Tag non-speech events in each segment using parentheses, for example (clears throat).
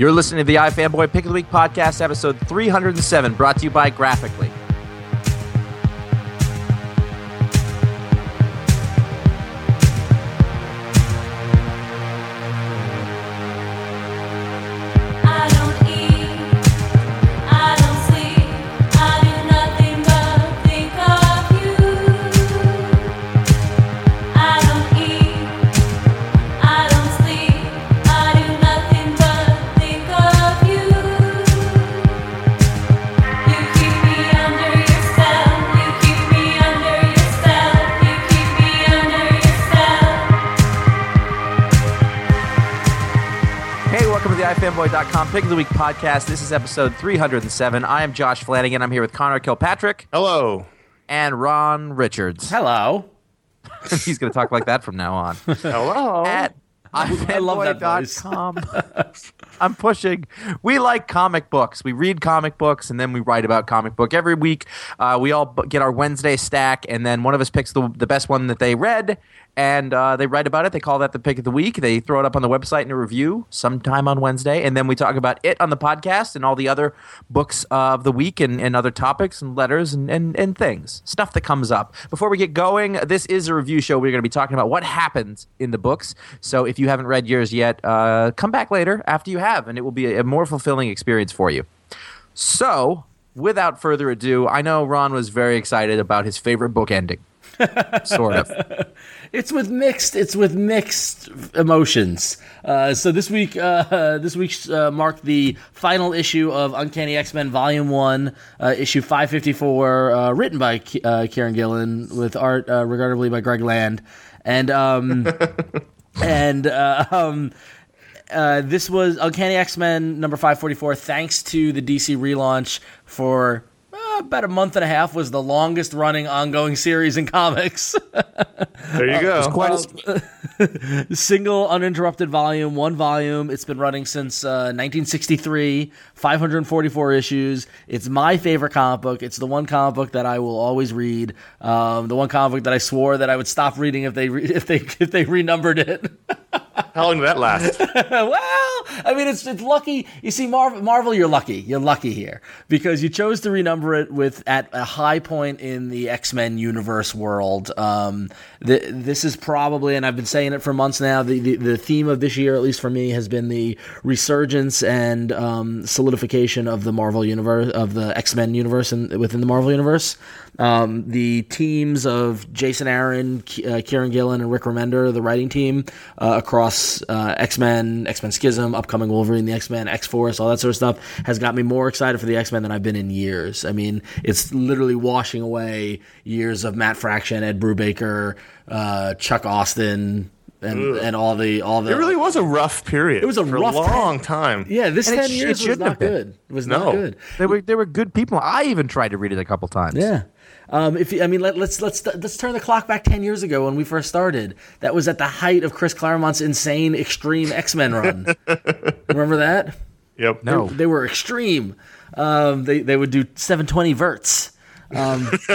You're listening to the iFanboy Pick of the Week podcast, episode 307, brought to you by Graphicly. Pick of the Week podcast. This is episode 307. I am Josh Flanagan. I'm here with Conor Kilpatrick Hello. and Ron Richards. Hello. (laughs) He's going to talk like that from now on. Hello. At I love that voice. ifanboy.com. (laughs) I'm pushing. We like comic books. We read comic books and then we write about comic book every week. Uh, we all b- get our Wednesday stack, and then one of us picks the, the best one that they read, and uh, they write about it. They call that the pick of the week. They throw it up on the website in a review sometime on Wednesday, and then we talk about it on the podcast and all the other books of the week and, and other topics and letters and, and, and things, stuff that comes up. Before we get going, this is a review show. We're going to be talking about what happens in the books. So if you haven't read yours yet, uh, come back later after you have, and it will be a, a more fulfilling experience for you. So without further ado, I know Ron was very excited about his favorite book ending. (laughs) sort of. It's with mixed. It's with mixed emotions. Uh, so this week, uh, (laughs) this week uh, marked the final issue of Uncanny X Men Volume One, uh, issue five fifty four, uh, written by K- uh, Kieron Gillen with art uh, regrettably by Greg Land, and um, (laughs) and uh, um, uh, this was Uncanny X Men number 544. Thanks to the DC relaunch for about a month and a half, was the longest running ongoing series in comics. There you go. Quite (laughs) Single uninterrupted volume, one volume. It's been running since uh, 1963, 544 issues. It's my favorite comic book. It's the one comic book that I will always read. Um, the one comic book that I swore that I would stop reading if they re- (laughs) if they if they renumbered it. (laughs) How long did that last? (laughs) well, I mean, it's it's lucky. You see, Marvel, Marvel, you're lucky. You're lucky here because you chose to renumber it with at a high point in the X Men universe world. Um, th- this is probably, and I've been saying it for months now. The, the the theme of this year, at least for me, has been the resurgence and um, solidification of the Marvel universe, of the X Men universe, and within the Marvel universe. Um, the teams of Jason Aaron, K- uh, Kieron Gillen, and Rick Remender, the writing team uh, across uh, X Men, X Men Schism, upcoming Wolverine, the X Men, X Force, all that sort of stuff, has got me more excited for the X Men than I've been in years. I mean, it's literally washing away years of Matt Fraction, Ed Brubaker, Chuck Austin. And, and all the all the It really was a rough period. It was a for rough a long time. yeah this And it ten sh- it years was shouldn't not have been. good it was No. not good They were they were good people. I even tried to read it a couple times. Yeah. Um, if you, I mean, let, let's let's let's turn the clock back ten years ago when we first started. That was at the height of Chris Claremont's insane extreme X Men run. (laughs) Remember that? Yep. No. They were extreme. Um, they they would do seven twenty verts. Um, (laughs)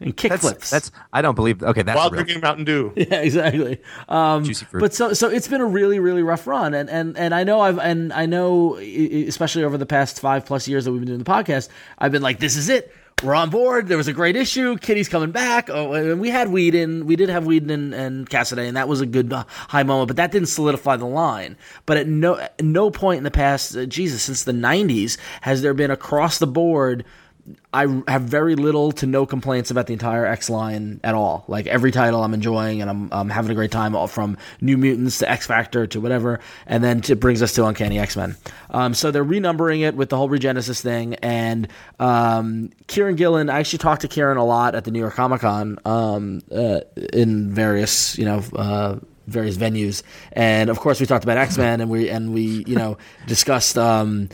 and kick That's, flips. that's I don't believe. Okay, that's While real. drinking Mountain Dew. (laughs) yeah, exactly. Um, Juicy fruit. But so so it's been a really really rough run, and and and I know I've and I know especially over the past five plus years that we've been doing the podcast, I've been like, this is it. We're on board. There was a great issue. Kitty's coming back. Oh, and we had Whedon. We did have Whedon and, and Cassidy, and that was a good uh, high moment. But that didn't solidify the line. But at no at no point in the past, uh, Jesus, since the '90s, has there been across the board I have very little to no complaints about the entire X line at all. Like every title I'm enjoying and I'm, I'm having a great time all from New Mutants to X Factor to whatever. And then it brings us to Uncanny X Men. Um, so they're renumbering it with the whole Regenesis thing. And um, Kieron Gillen, I actually talked to Kieron a lot at the New York Comic Con um, uh, in various, you know, uh, various venues. And of course, we talked about X Men and we, and we, you know, discussed. Um,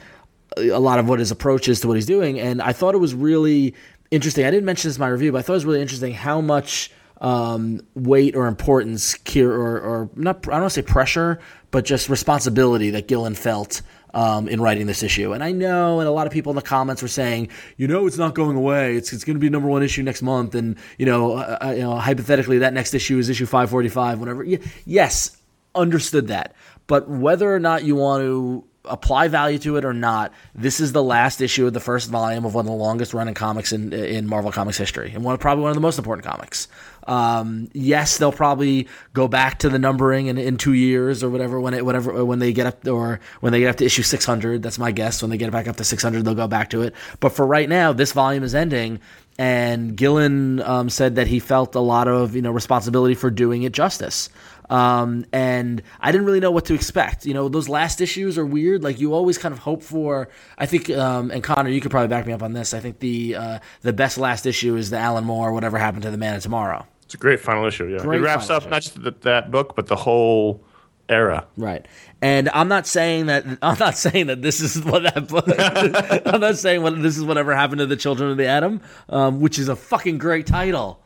a lot of what his approach is to what he's doing. And I thought it was really interesting. I didn't mention this in my review, but I thought it was really interesting how much um, weight or importance, Kier, or, or not, I don't want to say pressure, but just responsibility that Gillen felt um, in writing this issue. And I know, and a lot of people in the comments were saying, you know, it's not going away. It's, it's going to be number one issue next month. And, you know, uh, uh, you know, hypothetically, that next issue is issue 545, whatever. Y- Yes, understood that. But whether or not you want to apply value to it or not, this is the last issue of the first volume of one of the longest running comics in in Marvel Comics history, and one probably one of the most important comics. Um, yes, they'll probably go back to the numbering in, in two years or whatever when it whatever when they get up or when they get up to issue six hundred. That's my guess. When they get back up to six hundred, they'll go back to it. But for right now, this volume is ending. And Gillen um, said that he felt a lot of you know responsibility for doing it justice. Um, and I didn't really know what to expect. You know, those last issues are weird. Like you always kind of hope for. I think, um, and Conor, you could probably back me up on this. I think the uh, the best last issue is the Alan Moore, whatever happened to the Man of Tomorrow. It's a great final issue. Yeah, Great it wraps up issue. not just the, that book, but the whole era. Right. And I'm not saying that (laughs) I'm not saying that this is what that (laughs) I'm not saying what this is whatever happened to the Children of the Atom, um, which is a fucking great title.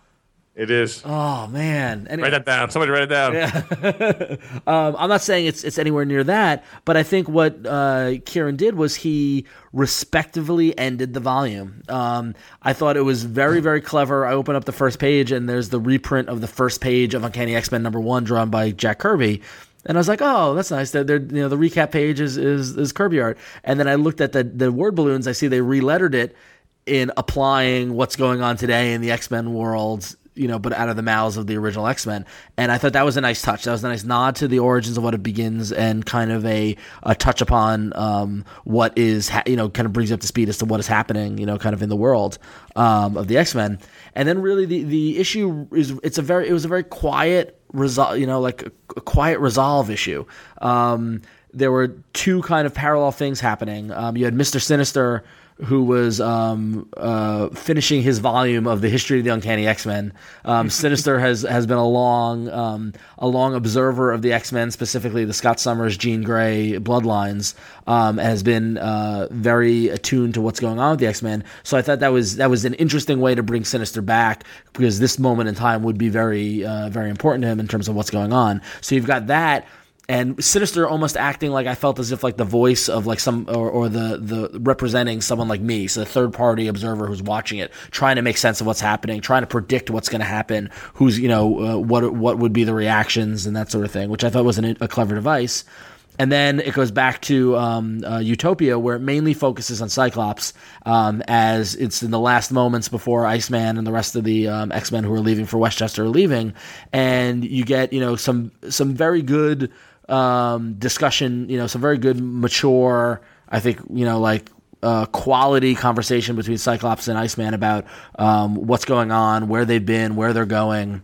It is. Oh man. Anyway. Write that down. Somebody write it down. (laughs) Um, I'm not saying it's it's anywhere near that, but I think what uh, Kieron did was he respectively ended the volume. Um, I thought it was very very clever. I open up the first page and there's the reprint of the first page of Uncanny X Men number one, drawn by Jack Kirby. And I was like, "Oh, that's nice." They're, they're, you know, the recap page is, is is Kirby art. And then I looked at the the word balloons. I see they relettered it in applying what's going on today in the X Men world you know, but out of the mouths of the original X Men. And I thought that was a nice touch. That was a nice nod to the origins of what it begins, and kind of a, a touch upon um, what is, ha- you know, kind of brings you up to speed as to what is happening, you know, kind of in the world um, of the X Men. And then really the the issue is it's a very it was a very quiet resolve, you know, like a, a quiet resolve issue. Um, there were two kind of parallel things happening. Um, you had Mister Sinister who was um, uh, finishing his volume of the history of the Uncanny X Men. Um, (laughs) Sinister has has been a long um, a long observer of the X Men, specifically the Scott Summers, Jean Grey bloodlines, um, and has been uh, very attuned to what's going on with the X Men. So I thought that was that was an interesting way to bring Sinister back because this moment in time would be very uh, very important to him in terms of what's going on. So you've got that and Sinister almost acting like I felt as if like the voice of like some or, or the the representing someone like me, so the third party observer who's watching it, trying to make sense of what's happening, trying to predict what's going to happen, who's you know uh, what what would be the reactions and that sort of thing, which I thought was an, a clever device. And then it goes back to um, uh, Utopia, where it mainly focuses on Cyclops, um, as it's in the last moments before Iceman and the rest of the um, X Men who are leaving for Westchester are leaving, and you get you know some some very good um, discussion, you know, some very good, mature, I think, you know, like uh, quality conversation between Cyclops and Iceman about um, what's going on, where they've been, where they're going.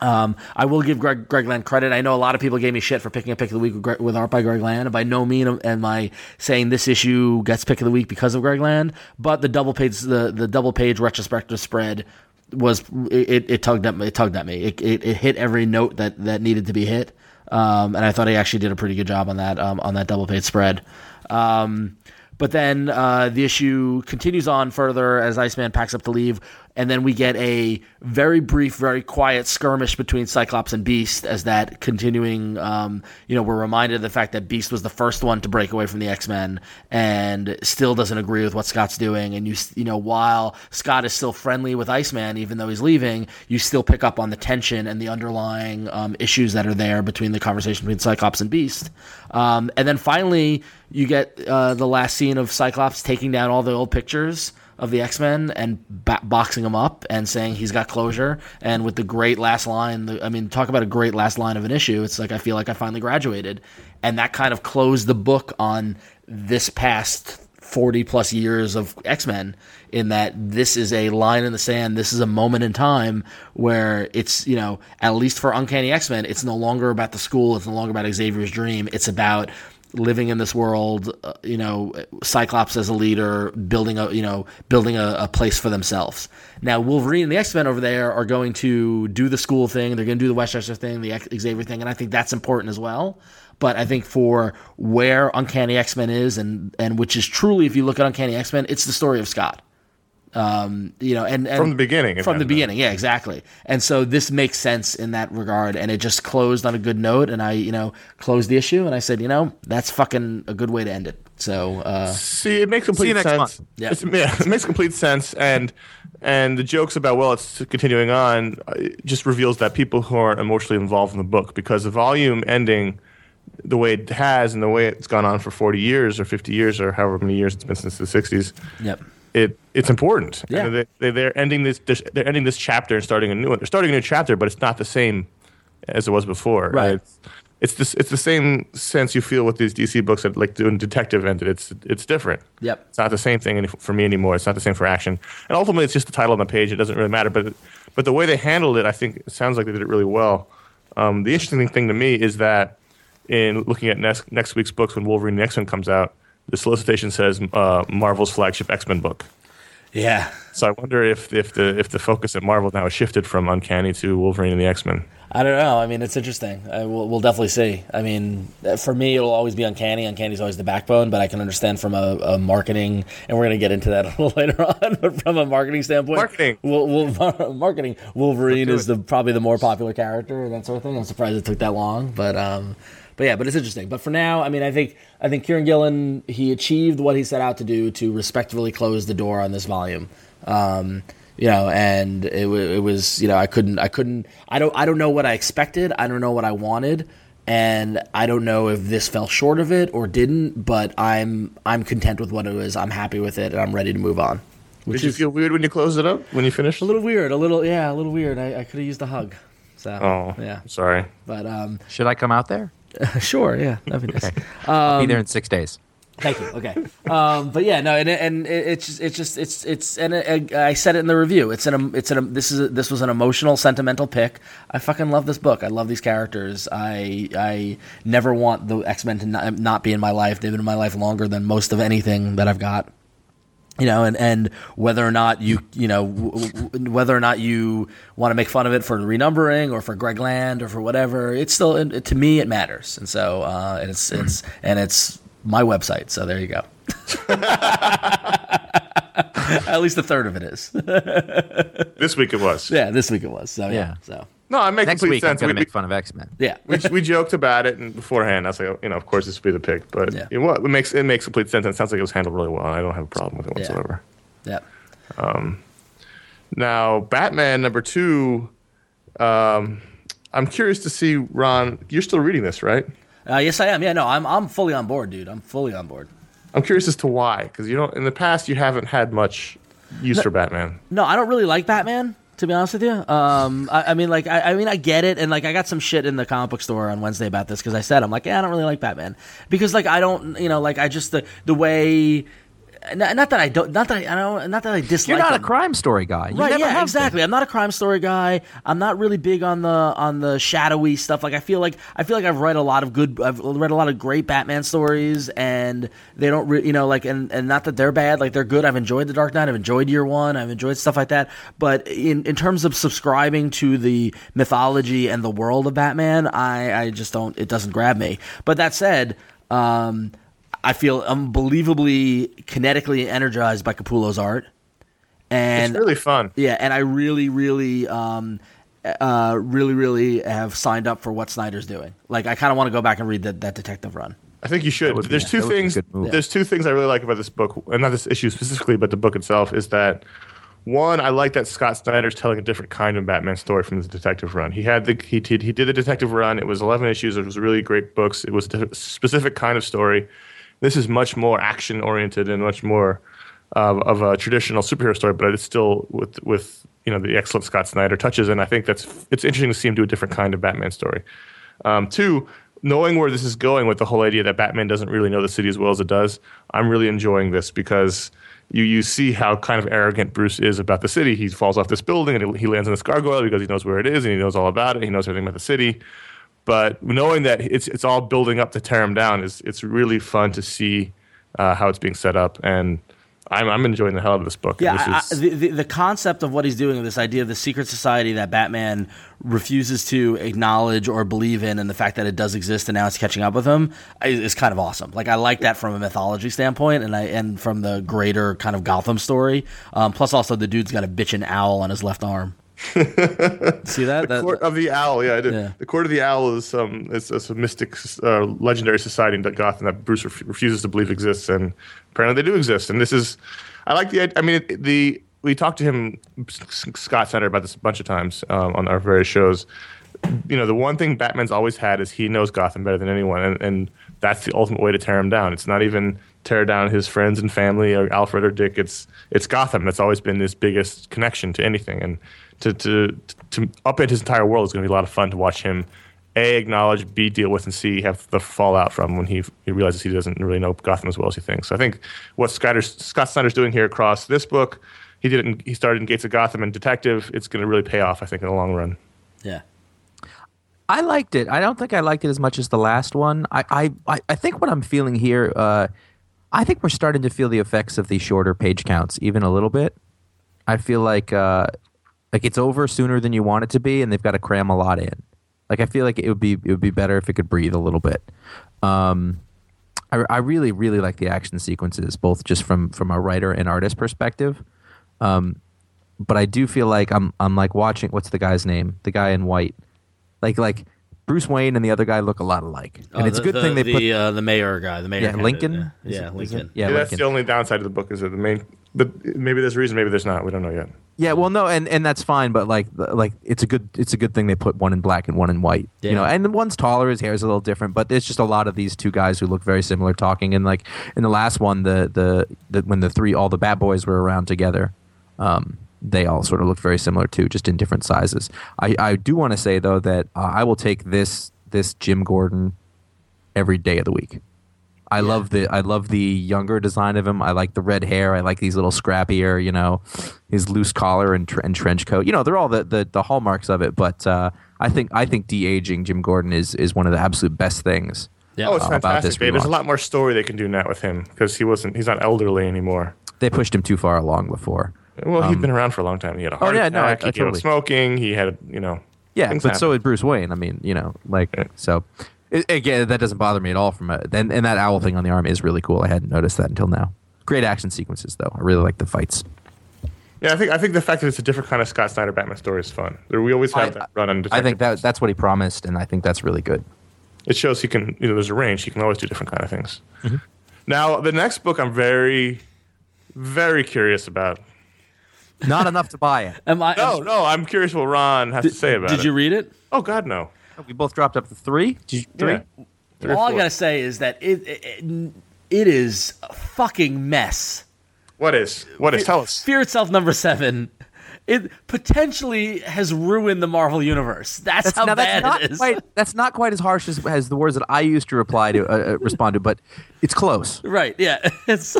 Um, I will give Greg, Greg Land credit. I know a lot of people gave me shit for picking a pick of the week with, Greg, with art by Greg Land. And by no means am I saying this issue gets pick of the week because of Greg Land. But the double page the, the double page retrospective spread was it, it tugged at me. It tugged at me. It, it, it hit every note that that needed to be hit. Um, and I thought he actually did a pretty good job on that um, on that double page spread. Um, but then uh, the issue continues on further as Iceman packs up to leave, and then we get a very brief, very quiet skirmish between Cyclops and Beast as that continuing. Um, you know, we're reminded of the fact that Beast was the first one to break away from the X Men and still doesn't agree with what Scott's doing. And you, you know, while Scott is still friendly with Iceman, even though he's leaving, you still pick up on the tension and the underlying um, issues that are there between the conversation between Cyclops and Beast. Um, and then finally, you get uh, the last scene of Cyclops taking down all the old pictures of the X Men and ba- boxing him up and saying he's got closure. And with the great last line, the, I mean, talk about a great last line of an issue. It's like I feel like I finally graduated, and that kind of closed the book on this past. 40 plus years of X Men, in that this is a line in the sand. This is a moment in time where it's, you know, at least for Uncanny X Men, it's no longer about the school. It's no longer about Xavier's dream. It's about living in this world, uh, you know, Cyclops as a leader, building a, you know, building a, a place for themselves. Now, Wolverine and the X Men over there are going to do the school thing. They're going to do the Westchester thing, the Xavier thing, and I think that's important as well. But I think for where Uncanny X Men is, and and which is truly, if you look at Uncanny X Men, it's the story of Scott. Um, you know, and, and From the beginning, From the has beginning, yeah, exactly. And so this makes sense in that regard, and it just closed on a good note. And I, you know, closed the issue, and I said, you know, that's fucking a good way to end it. So, uh, See, it makes complete you next sense. month. Yeah. Yeah, it makes complete sense, and and the jokes about well, it's continuing on, uh, it just reveals that people who aren't emotionally involved in the book, because the volume ending the way it has and the way it's gone on for forty years or fifty years or however many years it's been since the sixties, yep, it it's important. Yeah. And they, they, they're ending this, this. They're ending this chapter and starting a new one. They're starting a new chapter, but it's not the same as it was before. Right. It's, it's this. It's the same sense you feel with these DC books that like doing detective ended. It's it's different. Yep. It's not the same thing for me anymore. It's not the same for action. And ultimately, it's just the title on the page. It doesn't really matter. But but the way they handled it, I think it sounds like they did it really well. Um, the interesting thing to me is that in looking at next next week's books when Wolverine and X Men comes out, the solicitation says uh, Marvel's flagship X Men book. yeah. So I wonder if if the if the focus at Marvel now has shifted from Uncanny to Wolverine and the X Men. I don't know. I mean, it's interesting. I, we'll, we'll definitely see. I mean, for me, it'll always be uncanny. Uncanny's always the backbone, but I can understand from a, a marketing, and we're going to get into that (laughs) a little later on. But from a marketing standpoint, Marketing. We'll, we'll, (laughs) marketing. Wolverine is the probably the more popular character and that sort of thing. I'm surprised it took that long, but um, but yeah, but it's interesting. But for now, I mean, I think I think Kieron Gillen he achieved what he set out to do to respectfully close the door on this volume. Um, you know, and it, it was you know I couldn't I couldn't I don't I don't know what I expected. I don't know what I wanted. And I don't know if this fell short of it or didn't, but I'm I'm content with what it was. I'm happy with it, and I'm ready to move on. which Did you is feel weird when you closed it up when you finished? a little weird. A little yeah, a little weird. I, I could have used a hug. So Oh, yeah, Sorry. but um, Should I come out there? (laughs) sure, yeah, that'd be nice. I'll be there in six days. Thank you. Okay. Um, but yeah, no, and and it's just, it's just it's it's and it, I said it in the review. It's an it's an this is this was an emotional, sentimental pick. I fucking love this book. I love these characters. I I never want the X Men to not, not be in my life. They've been in my life longer than most of anything that I've got. You know, and, and whether or not you, you know, w- w- whether or not you want to make fun of it for renumbering or for Greg Land or for whatever, it's still, it, to me, it matters. And so, uh, and it's, it's, and it's my website. So there you go. (laughs) At least a third of it is. (laughs) This week it was. yeah, this week it was. So yeah. Yeah. So No, it makes Next complete week, I'm sense. going We, to make fun of X Men. yeah. (laughs) we, we joked about it and beforehand. I was like, you know, of course this would be the pick, but Yeah. it, it makes it makes complete sense. And it sounds like it was handled really well. I don't have a problem with it Yeah. whatsoever. yeah. Now, Batman number two. Um, I'm curious to see Ron. You're still reading this, right? Uh, yes, I am. Yeah, no, I'm, I'm fully on board, dude. I'm fully on board. I'm curious as to why, because you don't. In the past, you haven't had much use for Batman. No, I don't really like Batman. To be honest with you, um, I, I mean, like, I, I mean, I get it, and like, I got some shit in the comic book store on Wednesday about this because I said I'm like, yeah, I don't really like Batman. Because, like, I don't, you know, like, I just the the way, not, not that I don't, not that I, I don't, not that I dislike. You're not a crime story guy. You Right, never yeah, have been. exactly. I'm not a crime story guy. I'm not really big on the on the shadowy stuff. Like I feel like I feel like I've read a lot of good I've read a lot of great Batman stories and they don't re- you know like and and not that they're bad, like they're good. I've enjoyed The Dark Knight, I've enjoyed Year 1, I've enjoyed stuff like that. But in in terms of subscribing to the mythology and the world of Batman, I I just don't it doesn't grab me. But that said, um I feel unbelievably kinetically energized by Capullo's art. And It's really fun. yeah, and I really, really, um, uh, really, really have signed up for what Snyder's doing. Like, I kind of want to go back and read that, that detective run. I think you should. be- There's two that would be a things. There's two things I really like about this book, and not this issue specifically, but the book itself. Is that one? I like that Scott Snyder's telling a different kind of Batman story from the detective run. He had the he did he did the detective run. It was 11 issues. It was really great books. It was a specific kind of story. This is much more action oriented and much more of, of a traditional superhero story, but it's still with with you know the excellent Scott Snyder touches. And I think that's it's interesting to see him do a different kind of Batman story. Um, two, knowing where this is going with the whole idea that Batman doesn't really know the city as well as it does, I'm really enjoying this because you you see how kind of arrogant Bruce is about the city. He falls off this building and he lands in this gargoyle because he knows where it is and he knows all about it. He knows everything about the city. But knowing that it's it's all building up to tear him down is it's really fun to see uh, how it's being set up, and I'm I'm enjoying the hell out of this book. Yeah, This I, I, the, the the concept of what he's doing, this idea of the secret society that Batman refuses to acknowledge or believe in, and the fact that it does exist and now it's catching up with him, is, is kind of awesome. Like I like that from a mythology standpoint, and I and from the greater kind of Gotham story. Um, plus, also the dude's got a bitchin' owl on his left arm. (laughs) See that? that Court of the Owl, yeah, I did. Yeah. The Court of the Owl is um, it's, it's a mystic, uh, legendary society in Gotham that Bruce ref- refuses to believe exists, and apparently they do exist. And this is, I like the, I mean, it, the we talked to him, Scott Snyder, about this a bunch of times um, on our various shows. You know, the one thing Batman's always had is he knows Gotham better than anyone, and, and that's the ultimate way to tear him down. It's not even tear down his friends and family or Alfred or Dick. It's it's Gotham that's always been his biggest connection to anything, and to to to upend his entire world is going to be a lot of fun to watch him a acknowledge, b deal with, and c have the fallout from when he he realizes he doesn't really know Gotham as well as he thinks. So I think what Scott Snyder's doing here across this book, he did it. In, he started in Gates of Gotham and Detective. It's going to really pay off, I think, in the long run. yeah. I liked it. I don't think I liked it as much as the last one. I I, I, think what I'm feeling here, uh, I think we're starting to feel the effects of these shorter page counts even a little bit. I feel like uh, like it's over sooner than you want it to be, and they've got to cram a lot in. Like I feel like it would be it would be better if it could breathe a little bit. Um, I, I really really like the action sequences, both just from from a writer and artist perspective. Um, but I do feel like I'm I'm like watching what's the guy's name? The guy in white. Like like Bruce Wayne and the other guy look a lot alike. And it's a good thing they the, put uh, the mayor guy, the mayor. Yeah, Lincoln? Yeah, Is yeah it- is Lincoln. it? Yeah, Yeah, that's the only downside of the book is that the main. But maybe there's a reason, maybe there's not. We don't know yet. Yeah, well, no, and, and that's fine, but like like it's a good it's a good thing they put one in black and one in white. You know, and one's taller, his hair's a little different, but there's just a lot of these two guys who look very similar talking. And like in the last one, the the, the when the three all the bad Boys were around together, um, they all sort of looked very similar too, just in different sizes. I I do want to say though that uh, I will take this this Jim Gordon every day of the week. I love the I love the younger design of him. I like the red hair. I like these little scrappier, you know, his loose collar and, tr- and trench coat. You know, they're all the, the, the hallmarks of it. But uh, I think I think de aging Jim Gordon is is one of the absolute best things. Yeah. Oh, it's uh, about this fantastic. Dave. There's a lot more story they can do now with him because he wasn't. He's not elderly anymore. They pushed him too far along before. Well, he'd been around for a long time. He had a heart Um, yeah, no, I- attack. I he gave up totally- smoking. He had, you know. Yeah, things but so did Bruce Wayne. I mean, you know, like Yeah. so. It, again, that doesn't bother me at all. From a, and, and that owl thing on the arm is really cool. I hadn't noticed that until now. Great action sequences, though. I really like the fights. Yeah, I think I think the fact that it's a different kind of Scott Snyder Batman story is fun. We always have I- that run on. I think that that's what he promised, and I think that's really good. it shows he can. You know, there's a range. He can always do different kind of things. Mm-hmm. Now, the next book, I'm very, very curious about. Not enough to buy it. (laughs) Am I? No, no, I'm curious what Ron has to say about did it. Did you read it? Oh God, no. We both dropped up to three. Did you, three? Yeah. Three or All I gotta say is that it it, it is a fucking mess. What is? What is? Tell us. Fear itself, number seven. It potentially has ruined the Marvel universe. That's, how now, bad that's not it is. quite. That's not quite as harsh as, as the words that I used to reply to, uh, uh, respond to, but it's close. Right? Yeah. (laughs) It's.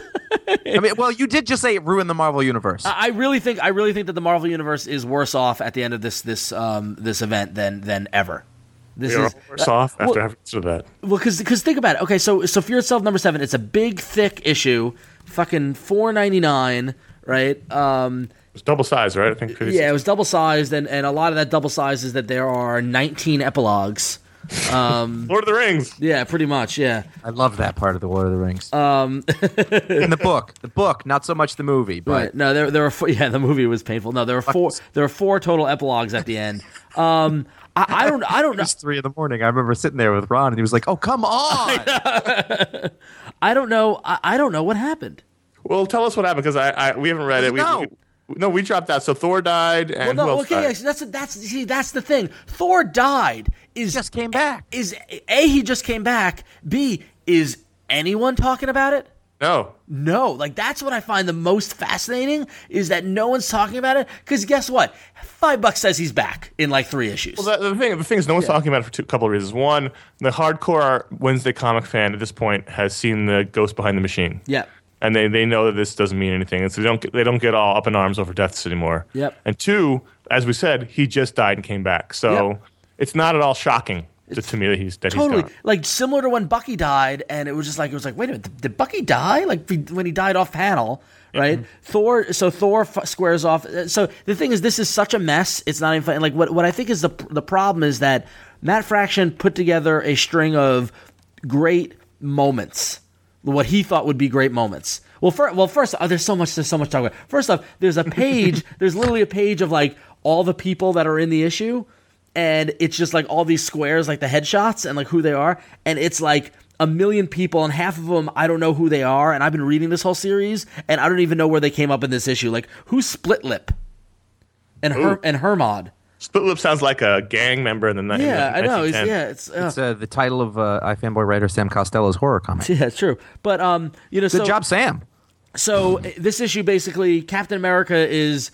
I mean, well, you did just say it ruined the Marvel universe. I really think I really think that the Marvel universe is worse off at the end of this this um this event than than ever. This You're is worse off after well- having to that. well because because think about it. Okay, so so Fear itself number seven. It's a big thick issue, fucking four ninety nine. Right. Um. It's double size, right? I think. Yeah, it was double sized, and, and a lot of that double size is that there are 19 epilogues. Um, (laughs) Lord of the Rings. Yeah, pretty much. Yeah. I love that part of the Lord of the Rings. Um, (laughs) in the (laughs) book, the book, not so much the movie, but Right. No, there there were four, yeah, the movie was painful. No, there were four there were four total epilogues at the end. Um, I, I don't I don't know It's three in the morning. I remember sitting there with Ron, and he was like, "Oh, come on!" (laughs) I don't know I, I don't know what happened. Well, tell us what happened because I, I we haven't read it. We, No. we- no, we dropped that. So Thor died, and Well, who no, else okay, died? yes, that's that's see that's the thing. Thor died. Is just came back. is a he just came back. B is anyone talking about it? No, No, like that's what I find the most fascinating is that no one's talking about it. Because guess what? Five bucks says he's back in like three issues. Well, the, the thing, the thing is, no one's talking about it for two couple of reasons. One, the hardcore Wednesday comic fan at this point has seen the ghost behind the machine. yeah, and they, they know that this doesn't mean anything, and so they don't get, they don't get all up in arms over deaths anymore. Yep. And two, as we said, he just died and came back, so Yep. it's not at all shocking to, to me that he's that totally. he's. Like similar to when Bucky died, and it was just like it was like, wait a minute, did, Bucky die? Like when he died off panel, right? Mm-hmm. Thor. So Thor f- squares off. Uh, so the thing is, this is such a mess. It's not even funny. Like what what I think is the the problem is that Matt Fraction put together a string of great moments. What he thought would be great moments. Well, for, well, first, oh, there's so much. There's so much to talk about. First off, there's a page. (laughs) there's literally a page of like all the people that are in the issue, and it's just like all these squares, like the headshots and like who they are, and it's like a million people, and half of them I don't know who they are, and I've been reading this whole series, and I don't even know where they came up in this issue. Like who's Split Lip, and Her Ooh. and Hermod. Split Lip sounds like a gang member in the night. Yeah, I know. It's, yeah, it's, uh, It's uh, the title of uh, iFanboy writer Sam Costello's horror comic. (laughs) yeah, it's true. But um, you know, Good so, job, Sam. So this issue basically, Captain America is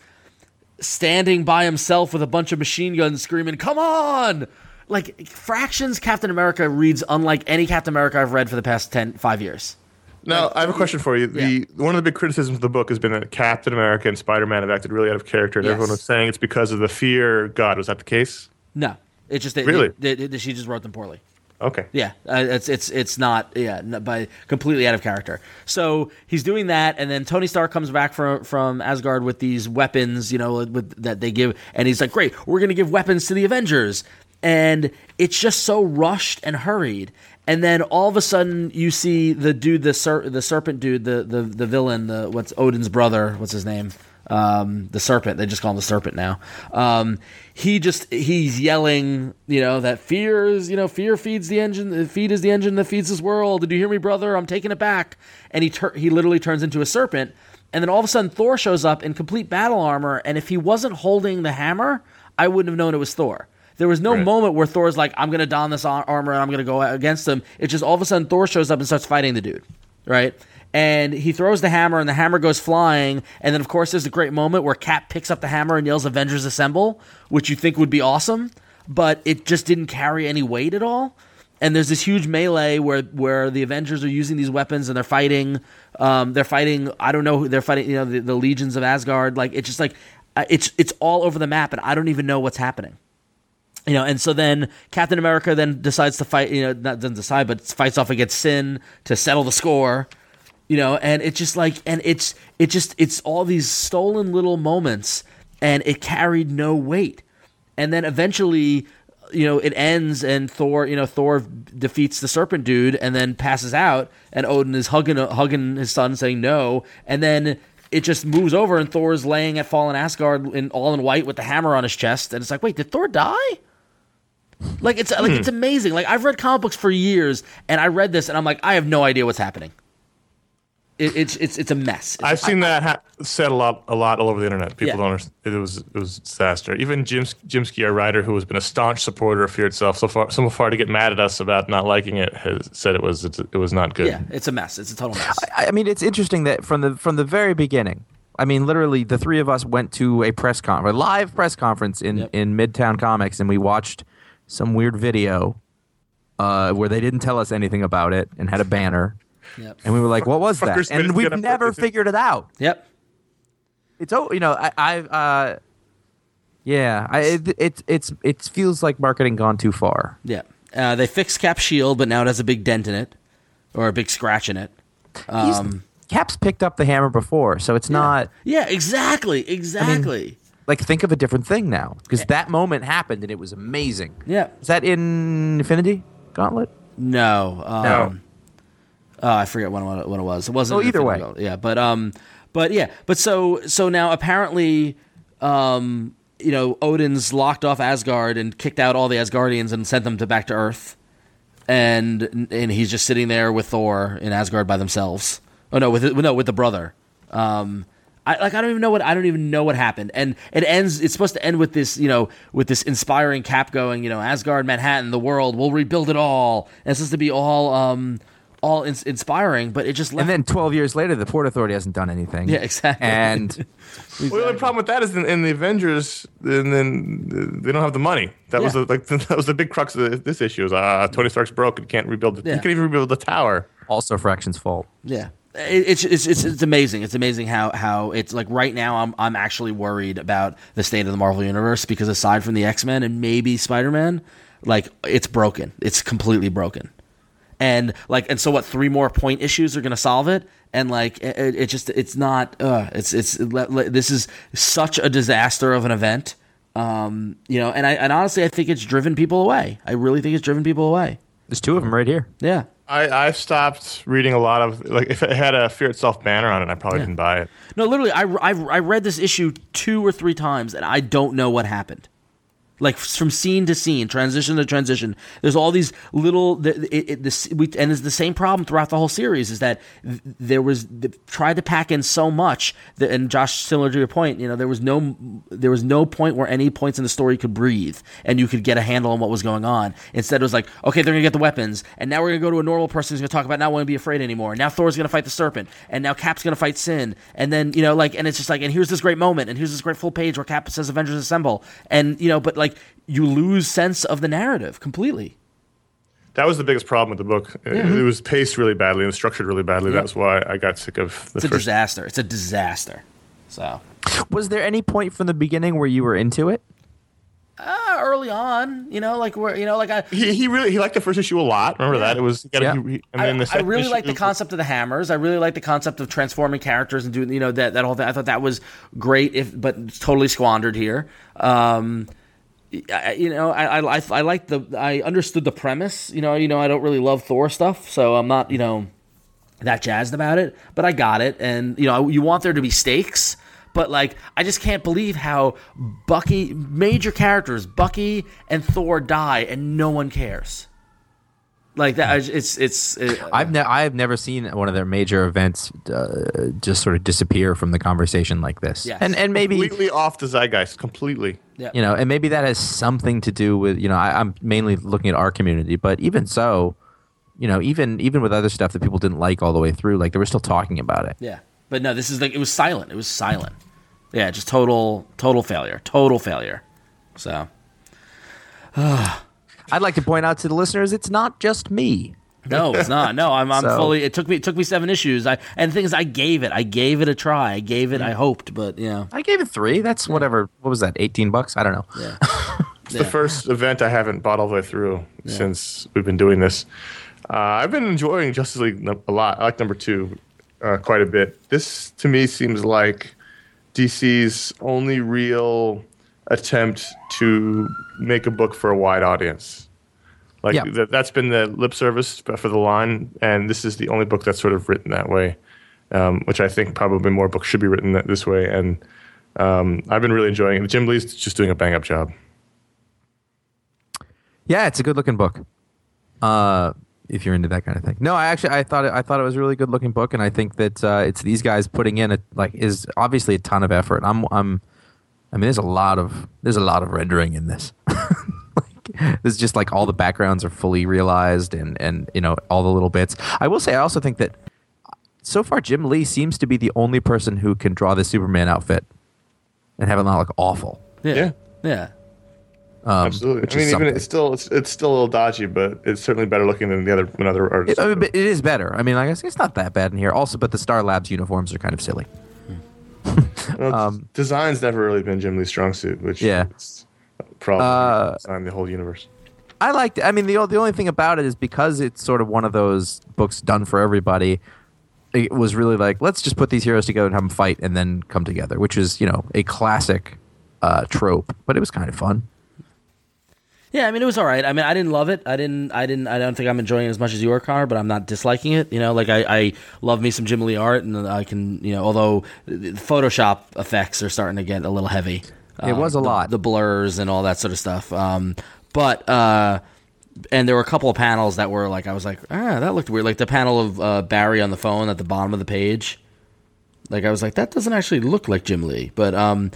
standing by himself with a bunch of machine guns, screaming, "Come on!" Like Fraction's, Captain America reads unlike any Captain America I've read for the past 10, five years. Now, I have a question for you. The one of the big criticisms of the book has been that Captain America and Spider Man have acted really out of character, and Yes. everyone was saying it's because of the fear God. Was that the case? No, it's just that Really? they- they- they- she just wrote them poorly. Okay. Yeah, uh, it's it's it's not yeah by completely out of character. So he's doing that, and then Tony Stark comes back from from Asgard with these weapons, you know, with, that they give, and he's like, "Great, we're gonna give weapons to the Avengers," and it's just so rushed and hurried. And then all of a sudden, you see the dude, the ser- the serpent dude, the the the villain, the what's Odin's brother, what's his name? Um, the serpent. They just call him the serpent now. Um, he just he's yelling, you know, that fear is, you know, fear feeds the engine. Feed is the engine that feeds this world. Did you hear me, brother? I'm taking it back. And he tur- he literally turns into a serpent. And then all of a sudden, Thor shows up in complete battle armor. And if he wasn't holding the hammer, I wouldn't have known it was Thor. There was no Right. moment where Thor's like, I'm going to don this armor and I'm going to go against him. It's just all of a sudden Thor shows up and starts fighting the dude, right? And he throws the hammer and the hammer goes flying. And then, of course, there's a great moment where Cap picks up the hammer and yells, Avengers Assemble, which you think would be awesome, but it just didn't carry any weight at all. And there's this huge melee where where the Avengers are using these weapons and they're fighting. Um, they're fighting. I don't know who they're fighting. You know, the, the legions of Asgard. Like it's just like uh, it's it's all over the map, and I don't even know what's happening you know, and so then Captain America then decides to fight, you know, not doesn't decide, but fights off against Sin to settle the score, you know, and it's just like, and it's, it just, it's all these stolen little moments, and it carried no weight, and then eventually, you know, it ends, and Thor, you know, Thor defeats the Serpent Dude, and then passes out, and Odin is hugging, hugging his son, saying no, and then. It just moves over, and Thor's laying at fallen Asgard in all in white with the hammer on his chest, and it's like, wait, did Thor die? Like it's like hmm. it's amazing. Like I've read comic books for years, and I read this, and I'm like, I have no idea what's happening. It, it's it's it's a mess. It's- I've seen that ha- said a lot, a lot all over the internet. People Yeah. don't understand. It was, it was a disaster. Even Jim, Jimsky, our writer, who has been a staunch supporter of Fear itself, so far, so far to get mad at us about not liking it, has said it was, it, it was not good. yeah, it's a mess. It's a total mess. I I mean, it's interesting that from the from the very beginning. I mean, literally, the three of us went to a press conference, a live press conference in Yep. in Midtown Comics, and we watched some weird video uh, where they didn't tell us anything about it and had a banner, Yep. and we were like, "What was that?" Fuckers And we've up- never figured it out. Yep. It's oh, you know, I, I uh, yeah, I it, it it's it feels like marketing gone too far. Yeah. Uh, they fixed Cap shield, but now it has a big dent in it, or a big scratch in it. Um, Cap's picked up the hammer before, so it's not yeah, exactly, exactly. like think of a different thing now because that moment happened and it was amazing. yeah. Is that in Infinity Gauntlet? No. Um, No. Oh, I forget when what it, what it was. It wasn't. Oh, either way. Yeah, but um, but yeah, but so so now apparently, um, you know, Odin's locked off Asgard and kicked out all the Asgardians and sent them to back to Earth, and and he's just sitting there with Thor in Asgard by themselves. Oh no, with no with the brother. Um, I like I don't even know what I don't even know what happened. And it ends. It's supposed to end with this, you know, with this inspiring cap going, you know, Asgard, Manhattan, the world, we'll rebuild it all. And it's supposed to be all, um, all ins- inspiring. But it just left. And then 12 years later, the Port Authority hasn't done anything. Yeah, exactly. And (laughs) Well, the only problem with that is in, in the Avengers, and then they don't have the money. That was the, like (laughs) that was the big crux of the, this issue. Is uh, Tony Stark's broke and can't rebuild. The, Yeah. He can't even rebuild the tower. also Fraction's fault. Yeah. It's, it's it's it's amazing. It's amazing how how it's like right now I'm I'm actually worried about the state of the Marvel universe because aside from the X Men and maybe Spider Man, like it's broken. It's completely broken. And like and so what? Three more point issues are going to solve it. And like it, it it just it's not. Uh, it's it's le- le- this is such a disaster of an event. Um, you know, and I and honestly I think it's driven people away. I really think it's driven people away. There's two of them right here. Yeah. I I've stopped reading a lot of like if it had a Fear Itself banner on it, I probably Yeah. didn't buy it. No, literally, I, I, I read this issue two or three times, and I don't know what happened. Like from scene to scene, transition to transition. There's all these little. The, it, it, we, and it's the same problem throughout the whole series. Is that there was they tried to pack in so much. That, and Josh, similar to your point, you know, there was no there was no point where any points in the story could breathe, and you could get a handle on what was going on. Instead, it was like, okay, they're gonna get the weapons, and now we're gonna go to a normal person who's gonna talk about not wanting to be afraid anymore. Now Thor's gonna fight the serpent, and now Cap's gonna fight Sin, and then you know, like, and it's just like, and here's this great moment, and here's this great full page where Cap says Avengers Assemble, and you know, but like you lose sense of the narrative completely. That was the biggest problem with the book. It, it was paced really badly and structured really badly. Yeah. That's why I got sick of the It's a first. disaster. It's a disaster. So Was there any point from the beginning where you were into it? uh, early on, you know, like where you know, like I. He, he really he liked the first issue a lot. Remember that it was. He got a- Yeah. he- and I, then the I really issue- like the concept of the hammers. I really like the concept of transforming characters and doing, you know, that, that whole thing. I thought that was great, if but totally squandered here. Um, I, you know, I, I, I, like the, I understood the premise. You know, you know, I don't really love Thor stuff, so I'm not, you know, that jazzed about it. But I got it, and you know, you want there to be stakes. But like, I just can't believe how Bucky, major characters, Bucky and Thor die, and no one cares. Like that, it's it's. It, I've ne- I've never seen one of their major events uh, just sort of disappear from the conversation like this. Yes. And and maybe completely off the zeitgeist, completely. yeah. you know, and maybe that has something to do with you know I, I'm mainly looking at our community, but even so, you know, even even with other stuff that people didn't like all the way through, like they were still talking about it. Yeah, but no, this is like it was silent. It was silent. Yeah, just total total failure. Total failure. So (sighs) I'd like to point out to the listeners, it's not just me. no, it's not. No, I'm I'm (laughs) So- fully. It took me it took me seven issues. I and the thing is, I gave it. I gave it a try. I gave it. I hoped, but you know, I gave it three. That's whatever. What was that? Eighteen bucks? I don't know. yeah. (laughs) It's the first event I haven't bought all the way through since we've been doing this. Uh, I've been enjoying Justice League a lot. I like number two uh, quite a bit. This to me seems like DC's only real attempt to make a book for a wide audience. Like Yeah. th- that's been the lip service for the line, and this is the only book that's sort of written that way. Um, which I think probably more books should be written that, this way. And um, I've been really enjoying it. Jim Lee's just doing a bang up job. Yeah, it's a good looking book. Uh, if you're into that kind of thing. No, I actually I thought it, I thought it was a really good looking book, and I think that uh, it's these guys putting in a like is obviously a ton of effort. I'm I'm I mean there's a lot of there's a lot of rendering in this. (laughs) like, there's just like all the backgrounds are fully realized, and and you know all the little bits. I will say I also think that so far Jim Lee seems to be the only person who can draw the Superman outfit and have it not look awful. yeah, Yeah. yeah. Um, Absolutely. I mean, even something. it's still it's, it's still a little dodgy, but it's certainly better looking than the other when other artists. It, I mean, it is better. I mean, I guess it's not that bad in here. Also, but the Star Labs uniforms are kind of silly. (laughs) Well, design's never really been Jim Lee's strong suit, which um, Yeah. problem. Uh, the whole universe. I liked. It. I mean, the the only thing about it is because it's sort of one of those books done for everybody. It was really like let's just put these heroes together and have them fight and then come together, which is you know a classic uh, trope, but it was kind of fun. Yeah, I mean it was all right. I mean I didn't love it. I didn't. I didn't. I don't think I'm enjoying it as much as you are, Conor. But I'm not disliking it. You know, like I, I love me some Jim Lee art, and I can. You know, although the Photoshop effects are starting to get a little heavy. It was a the- lot. The blurs and all that sort of stuff. Um, but uh, and there were a couple of panels that were like I was like, ah, that looked weird. Like the panel of uh, Barry on the phone at the bottom of the page. Like I was like, that doesn't actually look like Jim Lee. But um,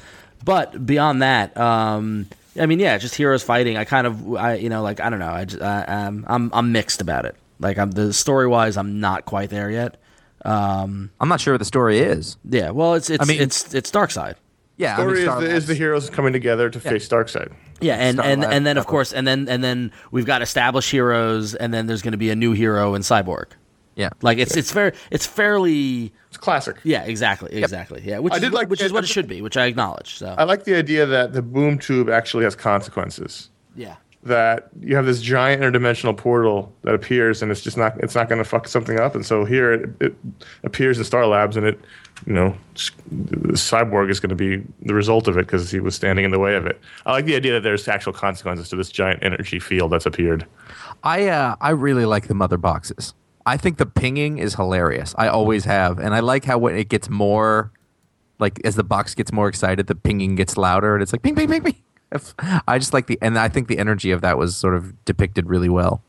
but beyond that, um, I mean, yeah, just heroes fighting. I kind of, I you know, like I don't know. I just, I, um, I'm I'm mixed about it. Like I'm the story wise, I'm not quite there yet. Um, I'm not sure what the story is. yeah, well, it's it's I mean- it's it's Darkseid. Yeah, I mean, Story is, the, is the heroes coming together to face Darkseid. Yeah, and Star and, Lab and then of course, and then and then we've got established heroes, and then there's going to be a new hero in Cyborg. Yeah. Like it's it's fair, it's fairly It's classic. yeah, exactly, exactly, yeah. Which I is did what- like- which is what it should be, which I acknowledge. So I like the idea that the boom tube actually has consequences. yeah, That you have this giant interdimensional portal that appears, and it's just not it's not going to fuck something up. And so here it, it appears in Star Labs, and it you know the cyborg is going to be the result of it because he was standing in the way of it. I like the idea that there's actual consequences to this giant energy field that's appeared. I uh, I really like the mother boxes. I think the pinging is hilarious. I always have, and I like how when it gets more, like as the box gets more excited, the pinging gets louder, and it's like ping, ping, ping, ping. (laughs) I just like the, and I think the energy of that was sort of depicted really well.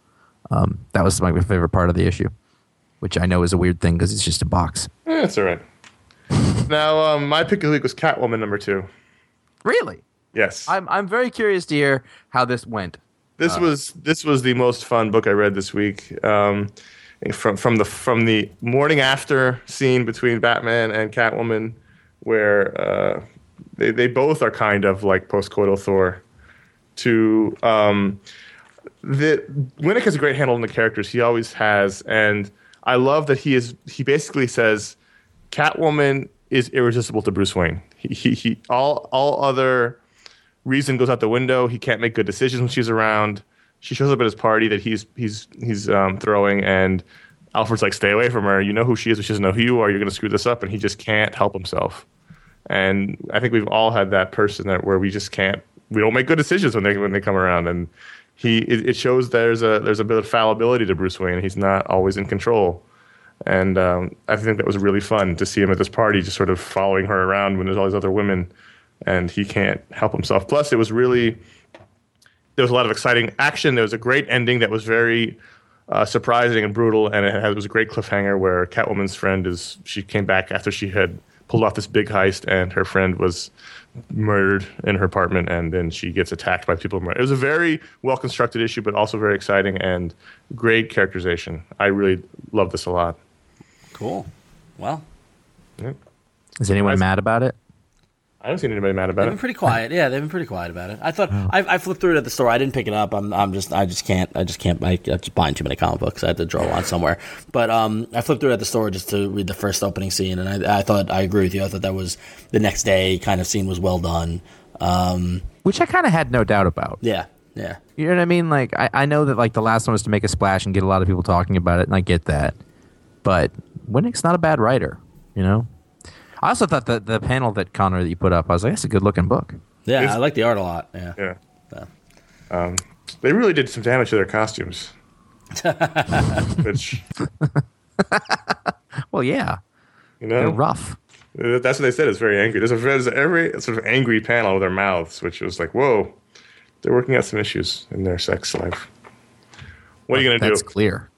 Um, that was my favorite part of the issue, which I know is a weird thing because it's just a box. Eh, it's all right. (laughs) now, um, my pick of the week was Catwoman number two. Really, Yes, I'm I'm very curious to hear how this went. This was this was the most fun book I read this week. Um, from from the from the morning after scene between Batman and Catwoman, where uh, they they both are kind of like postcoital Thor. To um, the Winick has a great handle on the characters. He always has, and I love that he is. He basically says, Catwoman is irresistible to Bruce Wayne. He, he, he all all other reason goes out the window. He can't make good decisions when she's around. She shows up at his party that he's he's he's um, throwing, and Alfred's like, "Stay away from her. You know who she is, but she doesn't know who you are. You're going to screw this up." And he just can't help himself. And I think we've all had that person that where we just can't. We don't make good decisions when they when they come around, and he it, it shows there's a there's a bit of fallibility to Bruce Wayne. He's not always in control. And um, I think that was really fun to see him at this party, just sort of following her around when there's all these other women, and he can't help himself. Plus, it was really there was a lot of exciting action. There was a great ending that was very uh, surprising and brutal, and it, had, it was a great cliffhanger where Catwoman's friend is she came back after she had pulled off this big heist, and her friend was murdered in her apartment, and then she gets attacked by people. It was a very well constructed issue, but also very exciting and great characterization. I really love this a lot. Cool. Well, Is anyone Nice. mad about it? I haven't seen anybody mad about it. they've been pretty quiet. Yeah, they've been pretty quiet about it. I thought I, I flipped through it at the store. I didn't pick it up. I'm, I'm just, I just can't, I just can't. I, I'm just buying too many comic books. I had to draw a line somewhere. But um, I flipped through it at the store just to read the first opening scene, and I, I thought I agree with you. I thought that was the next day kind of scene was well done. Um, Which I kind of had no doubt about. yeah, yeah, You know what I mean? Like, I, I know that like the last one was to make a splash and get a lot of people talking about it, and I get that. But Winick's not a bad writer, you know. I also thought that the panel that Conor that you put up, I was like, that's a good looking book. yeah. It's- I like the art a lot. Yeah, Yeah. So. Um, they really did some damage to their costumes. (laughs) Which, (laughs) Well, yeah, you they're know, rough. Uh, That's what they said. It's very angry. There's a there's every sort of angry panel with their mouths, which was like, whoa, they're working out some issues in their sex life. What are you gonna do? That's clear.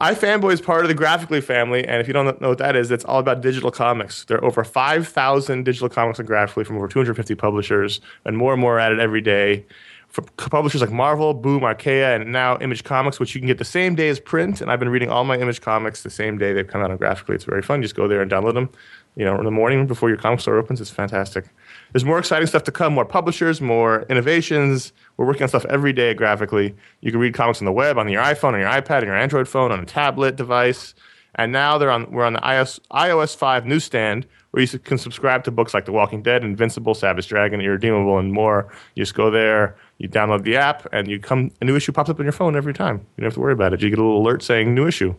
iFanboy is part of the Graphicly family, and if you don't know what that is, it's all about digital comics. There are over 5,000 digital comics on Graphicly from over 250 publishers, and more and more added every day. From publishers like Marvel, Boom, Archaia, and now Image Comics, which you can get the same day as print. And I've been reading all my Image Comics the same day they've come out on Graphicly. It's very fun. Just go there and download them. You know, in the morning before your comic store opens. It's fantastic. There's more exciting stuff to come. More publishers, more innovations. We're working on stuff every day Graphicly. You can read comics on the web, on your iPhone, on your iPad, on your Android phone, on a tablet device. And now they're on. We're on the iOS iOS 5 newsstand where you can subscribe to books like The Walking Dead, Invincible, Savage Dragon, Irredeemable, and more. You just go there, you download the app, and you come. A new issue pops up on your phone every time. You don't have to worry about it. You get a little alert saying new issue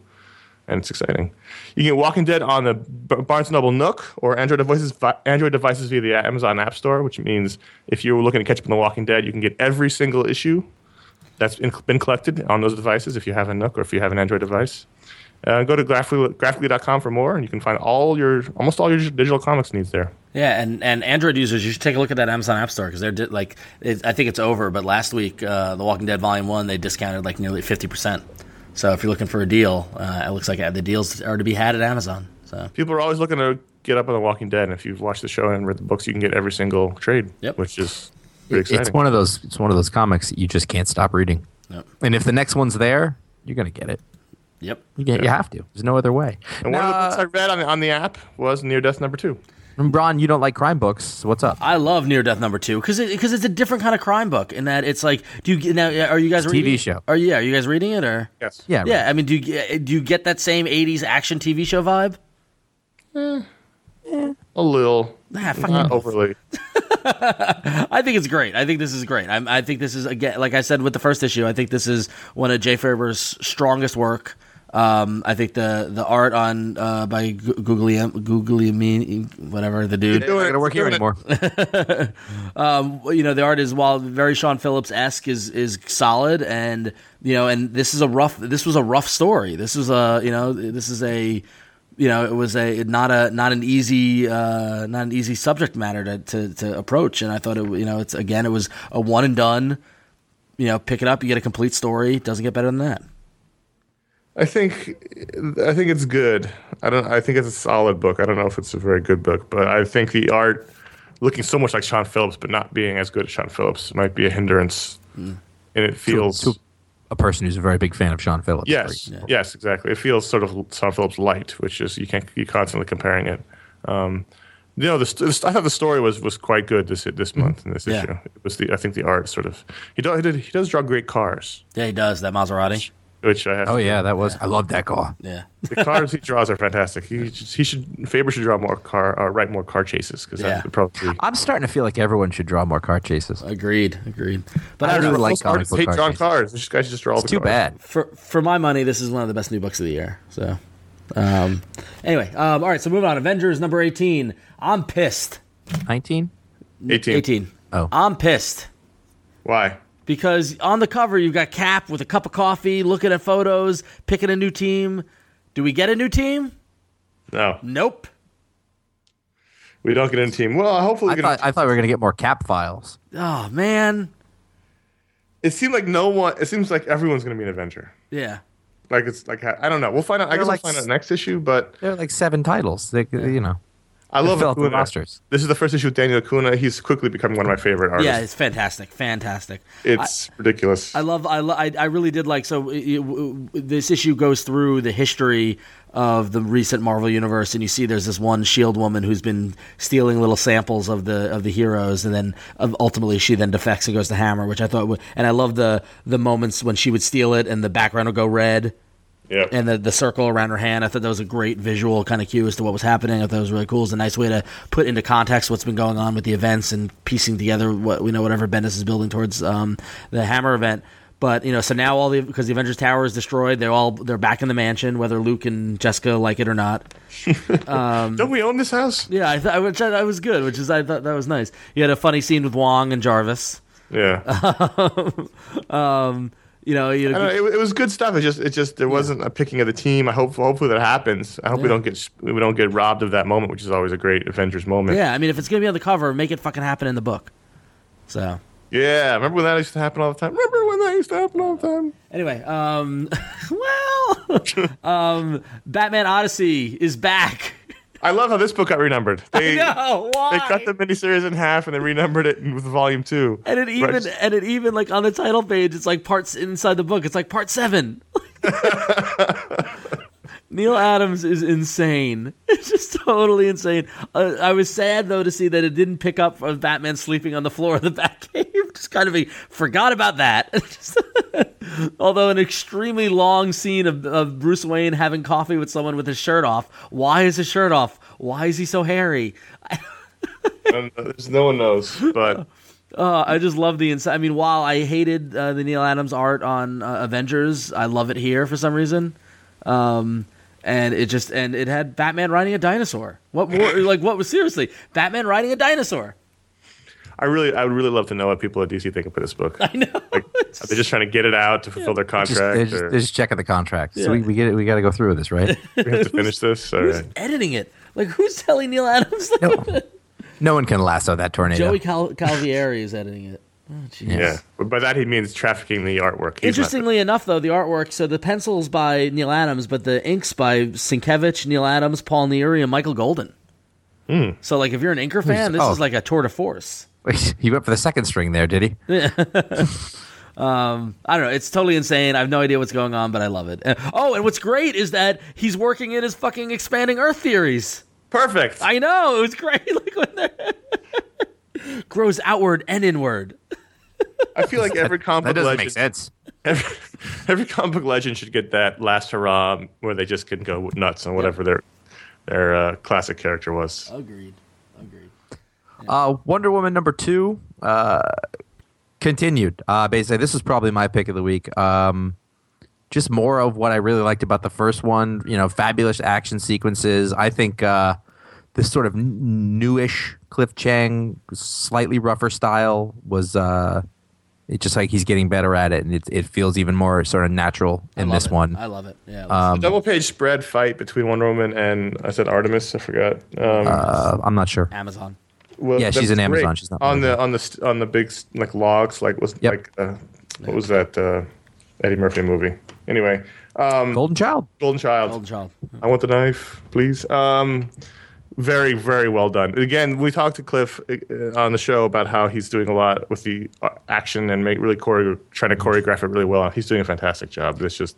and it's exciting. You can get Walking Dead on the Barnes Noble Nook or Android devices, Android devices via the Amazon App Store, which means if you're looking to catch up on The Walking Dead, you can get every single issue that's been collected on those devices if you have a Nook or if you have an Android device. Uh, go to Graphicly, graphicly.com for more, and you can find all your almost all your digital comics needs there. Yeah, and, and Android users, you should take a look at that Amazon App Store because they're di- like, it, I think it's over, but last week, uh, The Walking Dead Volume One, they discounted like nearly fifty percent. So if you're looking for a deal, uh, it looks like the deals are to be had at Amazon. So People are always looking to get up on The Walking Dead, and if you've watched the show and read the books, you can get every single trade, Yep. which is pretty exciting. It's one of those. It's one of those comics that you just can't stop reading. Yep. And if the next one's there, you're gonna get it. yep, You, get, you have to. There's no other way. and one of the Now, books I read on the, on the app was Near Death Number Two. Ron, you don't like crime books. So what's up? I love Near Death Number Two because because it's a different kind of crime book in that it's like, do you now are you guys It's a reading? TV show. Are you? Are you guys reading it or? Yes. yeah. Yeah, I mean, do you get- do you get that same '80s action TV show vibe? Eh. A little. Nah, fuck Not overly. (laughs) I think it's great. I think this is great. I'm, I think this is again, like I said with the first issue. I think this is one of Jay Faerber's strongest work. Um, I think the the art on uh, by Gu- Googly Googly Mean whatever the dude. I'm not gonna work here anymore. (laughs) um, you know, the art is while very Sean Phillips esque is is solid, and you know, and this is a rough. This was a rough story. This was a you know, this is a you know, it was a not a not an easy uh, not an easy subject matter to, to to approach, and I thought it you know it's again it was a one and done. You know, pick it up, you get a complete story. It doesn't get better than that. I think I think it's good. I don't. I think it's a solid book. I don't know if it's a very good book, but I think the art, looking so much like Sean Phillips, but not being as good as Sean Phillips, might be a hindrance. And it feels to a person who's a very big fan of Sean Phillips. yes, yes, exactly. It feels sort of Sean Phillips light, which is you can't you constantly comparing it. Um, you know, the, st- I thought the story was was quite good this this month in this Yeah. issue. It was the I think the art sort of he does he, did, he does draw great cars, Yeah, he does that Maserati. Which I have. Oh to- yeah, that was. I love that car. Yeah, (laughs) the cars he draws are fantastic. He he should Faerber should draw more car uh, write more car chases because Yeah. that probably. I'm starting to feel like everyone should draw more car chases. agreed, agreed. But I I, don't really know. like Most artists comic book hate car drawing chases. cars. These guys should just draw all It's the too cars. bad. for for my money, this is one of the best new books of the year. So, um, anyway, um, all right. So moving on, Avengers number eighteen. I'm pissed. 19. 18. Eighteen. Oh. I'm pissed Why? Because on the cover you've got Cap with a cup of coffee, looking at photos, picking a new team. Do we get a new team? No, Nope. we don't get in team. Well, hopefully, I we get thought I thought we were gonna get more cap files. Oh man. it seemed like no one. It seems like everyone's going to be an Avenger. Yeah. Like it's like I don't know. We'll find out. I They're guess like we'll find out next issue. But There are like seven titles. They, you know, I love fill out the This is the first issue with Daniel Acuna. He's quickly becoming one of my favorite artists. Yeah, it's fantastic, fantastic. it's ridiculous. I love. I, lo- I I really did like. So it, it- this issue goes through the history of the recent Marvel universe, and you see there's this one Shield woman who's been stealing little samples of the of the heroes, and then uh, ultimately she then defects and goes to Hammer, which I thought. wa- And I love the the moments when she would steal it, and the background would go red. Yeah. and the, the circle around her hand. I thought that was a great visual kind of cue as to what was happening. I thought it was really cool. It's a nice way to put into context what's been going on with the events and piecing together what we know whatever Bendis is building towards um, the Hammer event. But you know, so now all the because the Avengers Tower is destroyed, they're all they're back in the mansion, whether Luke and Jessica like it or not. (laughs) Um, Don't we own this house? Yeah, I thought which I, that was good, which is I thought that was nice. You had a funny scene with Wong and Jarvis. Yeah. (laughs) Um, um, You know, you know, it, it was good stuff. It just, it just, there wasn't a picking of the team. I hope, hopefully that happens. I hope we don't get, we don't get robbed of that moment, which is always a great Avengers moment. yeah. I mean, if it's gonna be on the cover, make it fucking happen in the book. So Yeah. Remember when that used to happen all the time? Remember when that used to happen all the time? Anyway, um, (laughs) well, (laughs) um, Batman Odyssey is back. I love how this book got renumbered. They, No, why? they cut the miniseries in half and they renumbered it with volume two. and it even Right. and it even like on the title page, it's like parts inside the book. It's like part seven. (laughs) (laughs) Neal Adams is insane. (laughs) It's just totally insane. Uh, I was sad though to see that it didn't pick up of Batman sleeping on the floor of the (laughs) Batcave. (laughs) Just kind of a, forgot about that. Although an extremely long scene of, of Bruce Wayne having coffee with someone with his shirt off. Why is his shirt off? Why is he so hairy? No one knows, but Uh, I just love the inside. I mean, while I hated uh, the Neal Adams art on uh, Avengers, I love it here for some reason. Um, and it just and it had Batman riding a dinosaur. What more? (laughs) like what was seriously Batman riding a dinosaur? I really, I would really love to know what people at DC think of this book. (laughs) I know. Like, are they just trying to get it out to fulfill their contract, they're, just, or they're just checking the contract. Yeah. So we, we get it. We got to go through with this, right? (laughs) we have to finish this? All Who's right. editing it? Like who's telling Neal Adams? no, no one can lasso that tornado. Joey Cal- Cavalieri is editing it. Oh. Yeah, but by that he means trafficking the artwork. He's not- Interestingly enough, though, the artwork, so the pencils by Neal Adams, but the inks by Sienkiewicz, Neal Adams, Paul Neary, and Michael Golden. So, like, if you're an inker fan, this oh. is like a tour de force. Wait, (laughs) he went for the second string there, did he? (laughs) I don't know. It's totally insane. I have no idea what's going on, but I love it. Uh, oh, and what's great is that he's working in his fucking expanding Earth theories. perfect. I know. It was great. (laughs) Like when they're grows outward and inward. I feel like every (laughs) comic That book doesn't legend, make sense. Every, every comic book legend should get that last hurrah where they just can go nuts on whatever their their uh, classic character was. Agreed. Agreed. Uh, Wonder Woman number two uh, continued. Uh, basically, this is probably my pick of the week. Um, just more of what I really liked about the first one. You know, fabulous action sequences. I think uh, this sort of newish Cliff Chiang, slightly rougher style was. It's just like he's getting better at it, and it it feels even more sort of natural in this it. one. I love it. Yeah. the double page spread fight between Wonder Woman and I said Artemis. I forgot. Um, Uh, I'm not sure. Amazon. well, yeah, she's that's in Amazon. great. She's not on the on the st- on the big st- like logs. Like was Yep. like uh, what was that uh, Eddie Murphy movie? Anyway, um, Golden Child. Golden Child. Golden Child. I want the knife, please. Um, very, very well done. Again, we talked to Cliff uh, on the show about how he's doing a lot with the uh, action and make really choreo- trying to choreograph it really well. He's doing a fantastic job. It's just,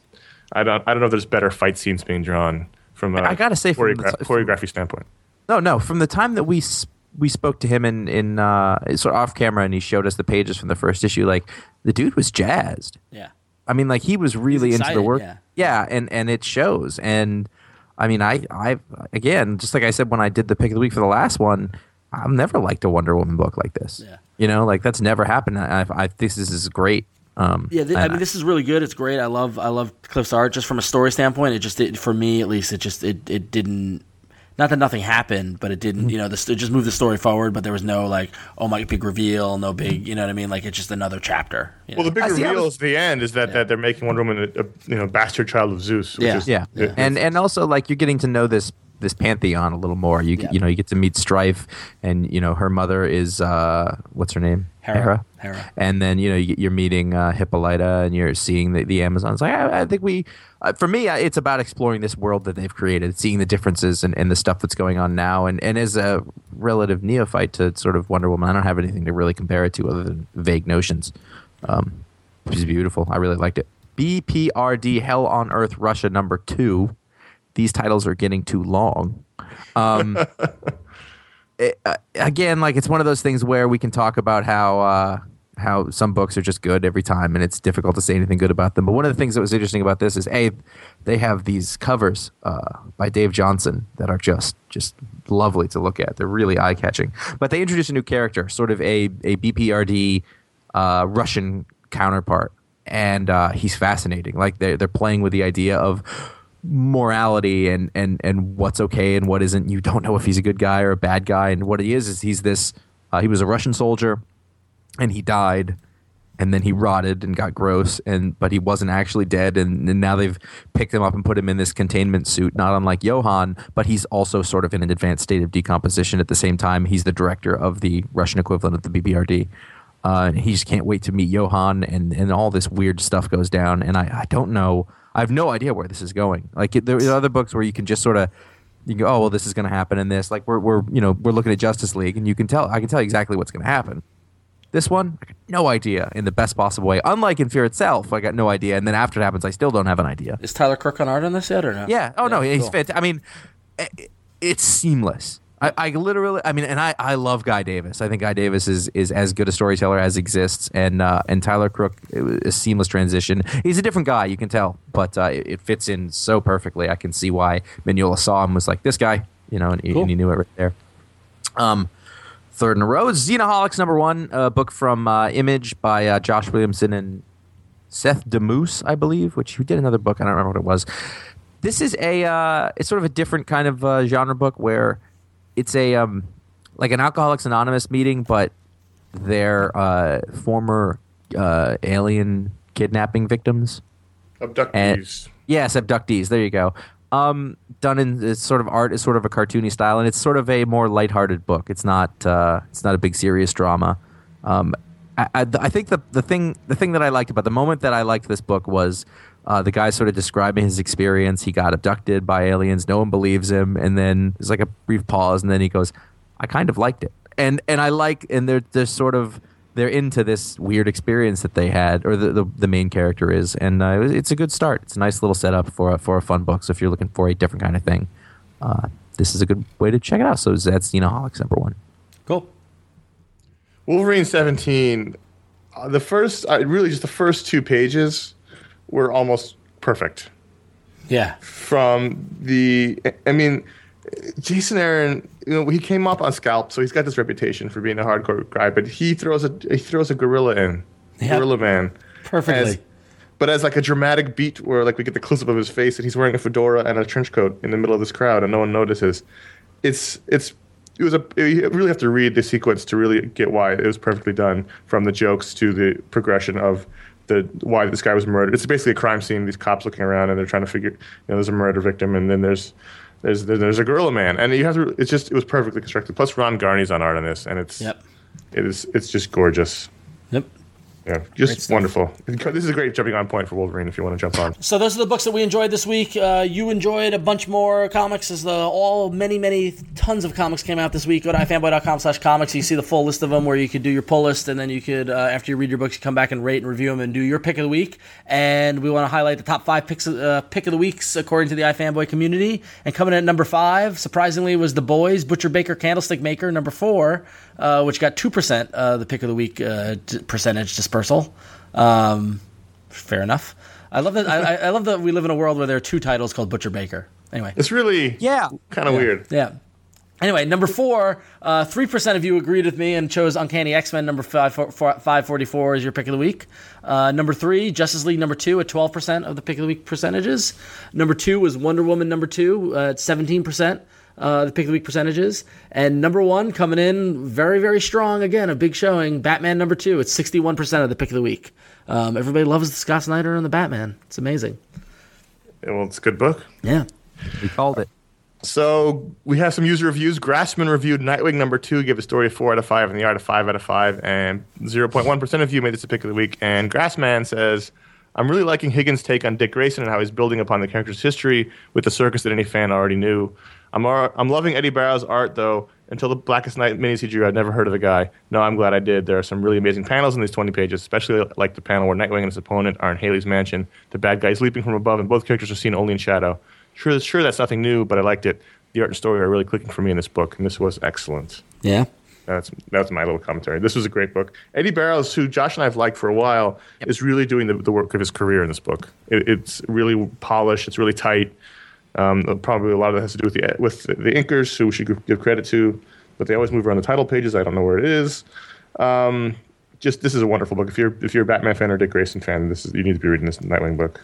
I don't, I don't know if there's better fight scenes being drawn from a I gotta say from the choreogra- t- choreography standpoint. No, no. From the time that we s- we spoke to him in in uh, sort of off camera, and he showed us the pages from the first issue, like the dude was jazzed. Yeah. I mean, like he was really into the excited, work. yeah. and and it shows. And I mean, I I again, just like I said when I did the pick of the week for the last one, I've never liked a Wonder Woman book like this. Yeah. You know, like that's never happened. I, I think this is great. Um, Yeah, th- I mean, this is really good. It's great. I love, I love Cliff's art. Just from a story standpoint, it just, it, for me at least, it just, it, it didn't. Not that nothing happened, but it didn't. You know, the, it just moved the story forward. But there was no like, oh my big reveal, no big. You know what I mean? Like it's just another chapter. you Well, know? the big I reveal was- is the end is that, that they're making Wonder Woman a, a you know bastard child of Zeus. Which Yeah. is, Yeah. Yeah. and and also like you're getting to know this this pantheon a little more. You Yeah. you know you get to meet Strife, and you know her mother is uh what's her name? Hera. Hera. And then you know you- you're meeting uh, Hippolyta and you're seeing the, the Amazons. Like I, I think we, uh, for me, it's about exploring this world that they've created, seeing the differences and, and the stuff that's going on now. And and as a relative neophyte to sort of Wonder Woman, I don't have anything to really compare it to other than vague notions. Um, which is beautiful. I really liked it. BPRD Hell on Earth Russia number two. These titles are getting too long. Um, (laughs) it- uh, again, like it's one of those things where we can talk about how uh, how some books are just good every time, and it's difficult to say anything good about them. But one of the things that was interesting about this is a they have these covers uh, by Dave Johnson that are just just lovely to look at. They're really eye catching. But they introduce a new character, sort of a a BPRD uh, Russian counterpart, and uh, he's fascinating. Like they're they're playing with the idea of morality and and and what's okay and what isn't. You don't know if he's a good guy or a bad guy, and what he is is he's this. Uh, he was a Russian soldier, and he died, and then he rotted and got gross, and but he wasn't actually dead, and, and now they've picked him up and put him in this containment suit, not unlike Johann, but he's also sort of in an advanced state of decomposition. At the same time, he's the director of the Russian equivalent of the BPRD. Uh, he just can't wait to meet Johann, and, and all this weird stuff goes down. And I, I don't know. I have no idea where this is going. Like it, there are other books where you can just sort of you go, oh well, this is going to happen in this. Like we're we're you know we're looking at Justice League, and you can tell I can tell you exactly what's going to happen. This one, I got no idea in the best possible way. Unlike in Fear itself, I got no idea, and then after it happens, I still don't have an idea. Is Tyler Crook on art on this yet or no? Yeah. Oh no, he's cool. fit. I mean, i- it's seamless. I, I literally, I mean, and I, I love Guy Davis. I think Guy Davis is, is as good a storyteller as exists, and uh, and Tyler Crook, a seamless transition. He's a different guy, you can tell, but uh, it, it fits in so perfectly. I can see why Mignola saw him was like this guy, you know, and, he- Cool. and he knew it right there. Um, third in a row is Xenoholics number one, a book from uh, Image by uh, Josh Williamson and Seth Damoose, I believe, which who did another book. I don't remember what it was. This is a uh, it's sort of a different kind of uh, genre book where it's a um, like an Alcoholics Anonymous meeting, but they're uh, former uh, alien kidnapping victims. Abductees. Yes, abductees. There you go. Um, done in this sort of art is sort of a cartoony style, and it's sort of a more lighthearted book. It's not uh, it's not a big serious drama. Um, I, I, I think the the thing the thing that I liked about the moment that I liked this book was uh, the guy sort of describing his experience. He got abducted by aliens. No one believes him, and then there's like a brief pause, and then he goes, "I kind of liked it." And and I like and they're they're sort of they're into this weird experience that they had, or the the, the main character is, and uh, it's a good start. It's a nice little setup for a, for a fun book. So if you're looking for a different kind of thing, uh, this is a good way to check it out. So that's Xenoholics number one. Cool. Wolverine 17, uh, the first, uh, really just the first two pages were almost perfect. Yeah. From the, I mean, Jason Aaron, you know, he came up on Scalp, so he's got this reputation for being a hardcore guy, but he throws a he throws a gorilla in, Yep. Gorilla Man, Perfectly. as- but as like a dramatic beat where like we get the close up of his face and he's wearing a fedora and a trench coat in the middle of this crowd and no one notices. It's it's it was a you really have to read the sequence to really get why it was perfectly done from the jokes to the progression of the why this guy was murdered. It's basically a crime scene. These cops looking around and they're trying to figure you know there's a murder victim and then there's there's there's a gorilla man and you have to it's just it was perfectly constructed. Plus Ron Garney's on art on this and it's Yep. it is it's just gorgeous. Yep. Yeah, just wonderful. This is a great jumping on point for Wolverine if you want to jump on. So those are the books that we enjoyed this week. Uh, you enjoyed a bunch more comics as the all many many tons of comics came out this week. Go to ifanboy.com slash comics. You see the full list of them where you could do your pull list and then you could uh, after you read your books you come back and rate and review them and do your pick of the week. And we want to highlight the top five picks uh, pick of the weeks according to the ifanboy community. And coming in at number five, surprisingly, was the boys Butcher Baker Candlestick Maker number four, uh, which got two percent uh, the pick of the week uh, d- percentage dispersal. Um, fair enough. I love that. I, I- I love that we live in a world where there are two titles called Butcher Baker. Anyway, It's really Yeah. kind of weird. yeah. Anyway, number four, uh, three percent of you agreed with me and chose Uncanny X Men number five five forty four as your pick of the week. Uh, number three, Justice League number two at twelve percent of the pick of the week percentages. Number two was Wonder Woman number two uh, at seventeen percent. Uh, the pick of the week percentages and number one coming in very very strong again a big showing Batman number two it's 61% of the pick of the week um, everybody loves the Scott Snyder and the Batman it's amazing Yeah, Well, it's a good book. yeah We called it. So we have some user reviews. Grassman reviewed Nightwing number two, gave a story a four out of five, and the art a five out of five, and 0.1% of you made this a pick of the week. And Grassman says, I'm really liking Higgins' take on Dick Grayson and how he's building upon the character's history with the circus that any fan already knew. I'm, I'm loving Eddy Barrows' art, though. Until the Blackest Night miniseries, drew, I'd never heard of the guy. No, I'm glad I did. There are some really amazing panels in these 20 pages, especially like the panel where Nightwing and his opponent are in Haly's mansion. The bad guy's leaping from above, and both characters are seen only in shadow. Sure, sure, that's nothing new, but I liked it. The art and story are really clicking for me in this book, and this was excellent. Yeah. That's that's my little commentary. This was a great book. Eddy Barrows, who Josh and I have liked for a while, is really doing the, the work of his career in this book. It, it's really polished. It's really tight. Um, probably a lot of that has to do with the with the inkers, who we should give- credit to. But they always move around the title pages. I don't know where it is. Um, just this is a wonderful book. If you're if you're a Batman fan or Dick Grayson fan, this is you need to be reading this Nightwing book.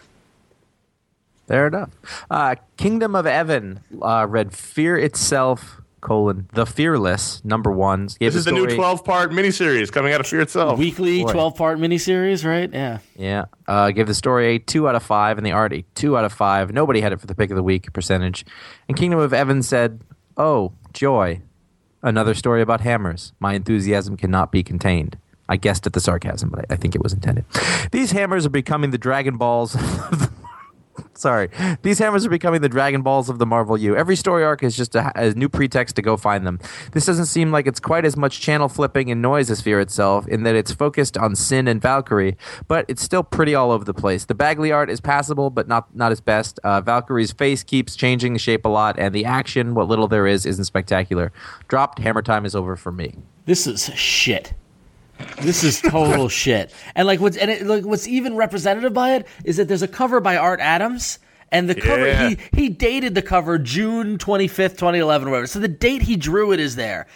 Fair enough. Uh, Kingdom of Evan uh, read Fear Itself, colon, The Fearless, number one. This is the new 12 part miniseries coming out of Fear itself. Weekly boy. 12 part miniseries, right? Yeah. Yeah. Uh, gave the story a two out of five and the art a two out of five. Nobody had it for the pick of the week percentage. And Kingdom of Evan said, Oh, joy. Another story about hammers. My enthusiasm cannot be contained. I guessed at the sarcasm, but I, I think it was intended. These hammers are becoming the Dragon Balls. (laughs) (laughs) Sorry. These hammers are becoming the Dragon Balls of the Marvel U. Every story arc is just a, a new pretext to go find them. This doesn't seem like it's quite as much channel flipping and noise as Fear itself, in that it's focused on Sin and Valkyrie, but it's still pretty all over the place. The Bagley art is passable, but not not his best. Uh, Valkyrie's face keeps changing shape a lot, and the action, what little there is, isn't spectacular. Dropped. Hammer time is over for me. This is shit. This is total (laughs) shit. And like what's and it, like what's even representative by it is that there's a cover by Art Adams. And the cover Yeah. he he dated the cover June 25th, 2011 or whatever. So the date he drew it is there.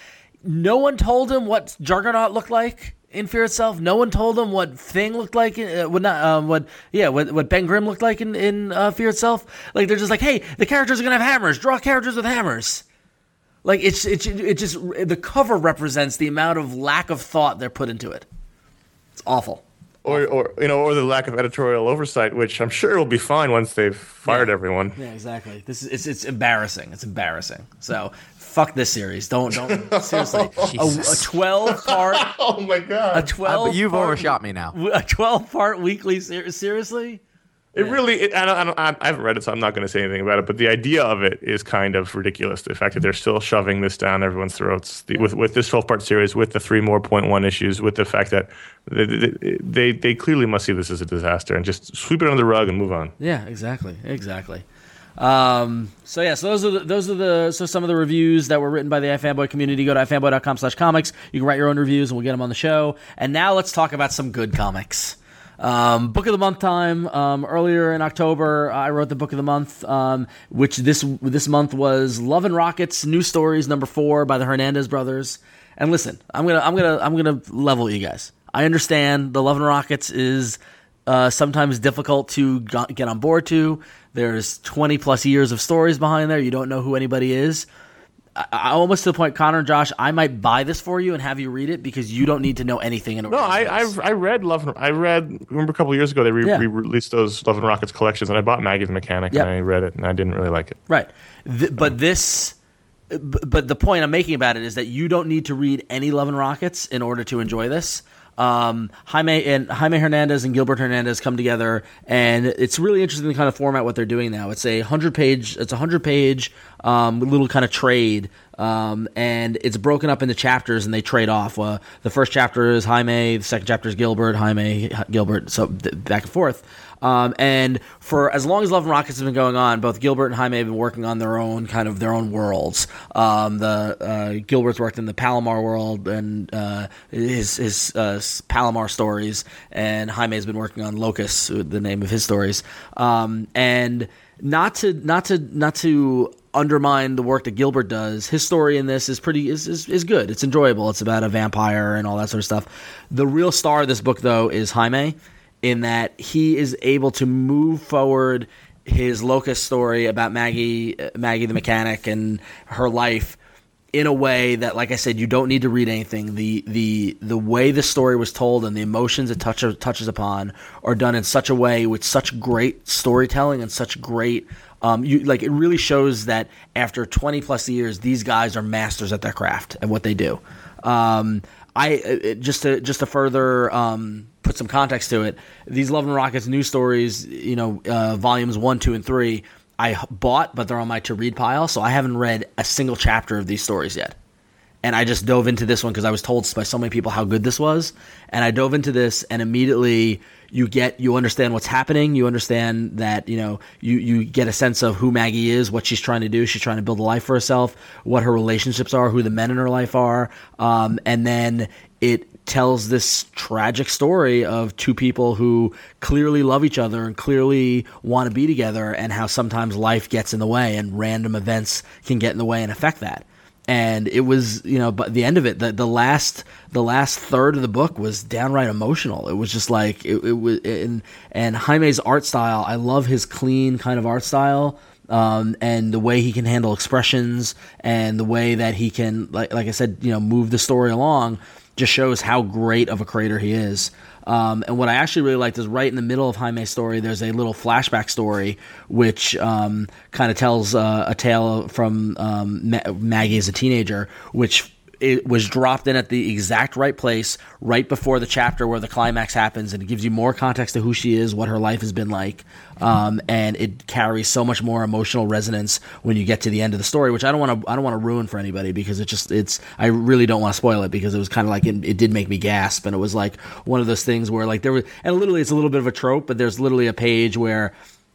No one told him what Juggernaut looked like in Fear itself. No one told him what Thing looked like. Uh, what not? Um, what? Yeah. What? What Ben Grimm looked like in in uh, Fear itself. Like they're just like, hey, the characters are gonna have hammers. Draw characters with hammers. Like it's it's it just the cover represents the amount of lack of thought they're put into it. It's awful. or, or you know, or the lack of editorial oversight, which I'm sure will be fine once they've fired everyone. Yeah, exactly. This is it's it's embarrassing. It's embarrassing. So fuck this series. Don't don't (laughs) seriously. a, a twelve part (laughs) Oh my god. a god! twelve. but you've part- overshot me now. A twelve part weekly series. Seriously. It really, it, I, don't, I, don't, I haven't read it, so I'm not going to say anything about it. But the idea of it is kind of ridiculous. The fact that they're still shoving this down everyone's throats the, with with this 12 part series, with the three more point one issues, with the fact that they, they, they clearly must see this as a disaster and just sweep it under the rug and move on. Yeah, exactly, exactly. Um, so yeah, so those are the, those are the so some of the reviews that were written by the iFanboy community. Go to ifanboy.com slash comics. You can write your own reviews, and we'll get them on the show. And now let's talk about some good comics. Um, book of the month time. Um, earlier in October, I wrote the book of the month, um, which this this month was Love and Rockets New Stories number four by the Hernandez brothers. And listen, I'm gonna I'm gonna I'm gonna level you guys. I understand the Love and Rockets is uh, sometimes difficult to get on board to. There's 20 plus years of stories behind there. You don't know who anybody is. I, I almost to the point, Conor and Josh, I might buy this for you and have you read it because you don't need to know anything in order. No, to I. I've, I read Love. And, I read. Remember a couple years ago they re- Yeah. released those Love and Rockets collections, and I bought Maggie the Mechanic, Yep. and I read it, and I didn't really like it. Right. Th- but um, this, but the point I'm making about it is that you don't need to read any Love and Rockets in order to enjoy this. Um, Jaime and Jaime Hernandez and Gilbert Hernandez come together, and it's really interesting the kind of format what they're doing now. It's a hundred page, it's a hundred page um, little kind of trade, um, and it's broken up into chapters, and they trade off. Uh, the first chapter is Jaime, the second chapter is Gilbert, Jaime, Gilbert, so th- back and forth. Um, and for as long as Love and Rockets has been going on, both Gilbert and Jaime have been working on their own kind of their own worlds. Um, the uh, Gilbert's worked in the Palomar world and uh, his his uh, Palomar stories, and Jaime has been working on Locas, the name of his stories. Um, and not to not to not to undermine the work that Gilbert does. His story in this is pretty is, is is good. It's enjoyable. It's about a vampire and all that sort of stuff. The real star of this book though is Jaime in that he is able to move forward his Locas story about Maggie uh, Maggie the mechanic and her life in a way that like I said you don't need to read anything the the the way the story was told and the emotions it touch, touches upon are done in such a way with such great storytelling and such great Um, you like it really shows that after 20 plus years, these guys are masters at their craft and what they do. Um, I uh, just to just to further um, put some context to it, these Love and Rockets news stories, you know, uh, volumes one, two, and three, I bought, but they're on my to read pile, so I haven't read a single chapter of these stories yet. And I just dove into this one because I was told by so many people how good this was, and I dove into this, and immediately you get you understand what's happening. You understand that you know you you get a sense of who Maggie is, what she's trying to do. She's trying to build a life for herself, what her relationships are, who the men in her life are, um, and then it tells this tragic story of two people who clearly love each other and clearly want to be together, and how sometimes life gets in the way and random events can get in the way and affect that and it was you know but the end of it the, the last the last third of the book was downright emotional. It was just like it, it was and and Jaime's art style I love his clean kind of art style um, and the way he can handle expressions and the way that he can like like I said you know move the story along just shows how great of a creator he is. Um, and what I actually really liked is right in the middle of Jaime's story, there's a little flashback story which um, kind of tells uh, a tale from um, Ma- Maggie as a teenager, which it was dropped in at the exact right place right before the chapter where the climax happens and it gives you more context to who she is what her life has been like um, and it carries so much more emotional resonance when you get to the end of the story which i don't want to i don't want to ruin for anybody because it just it's i really don't want to spoil it because it was kind of like it, it did make me gasp and it was like one of those things where like there was and literally it's a little bit of a trope but there's literally a page where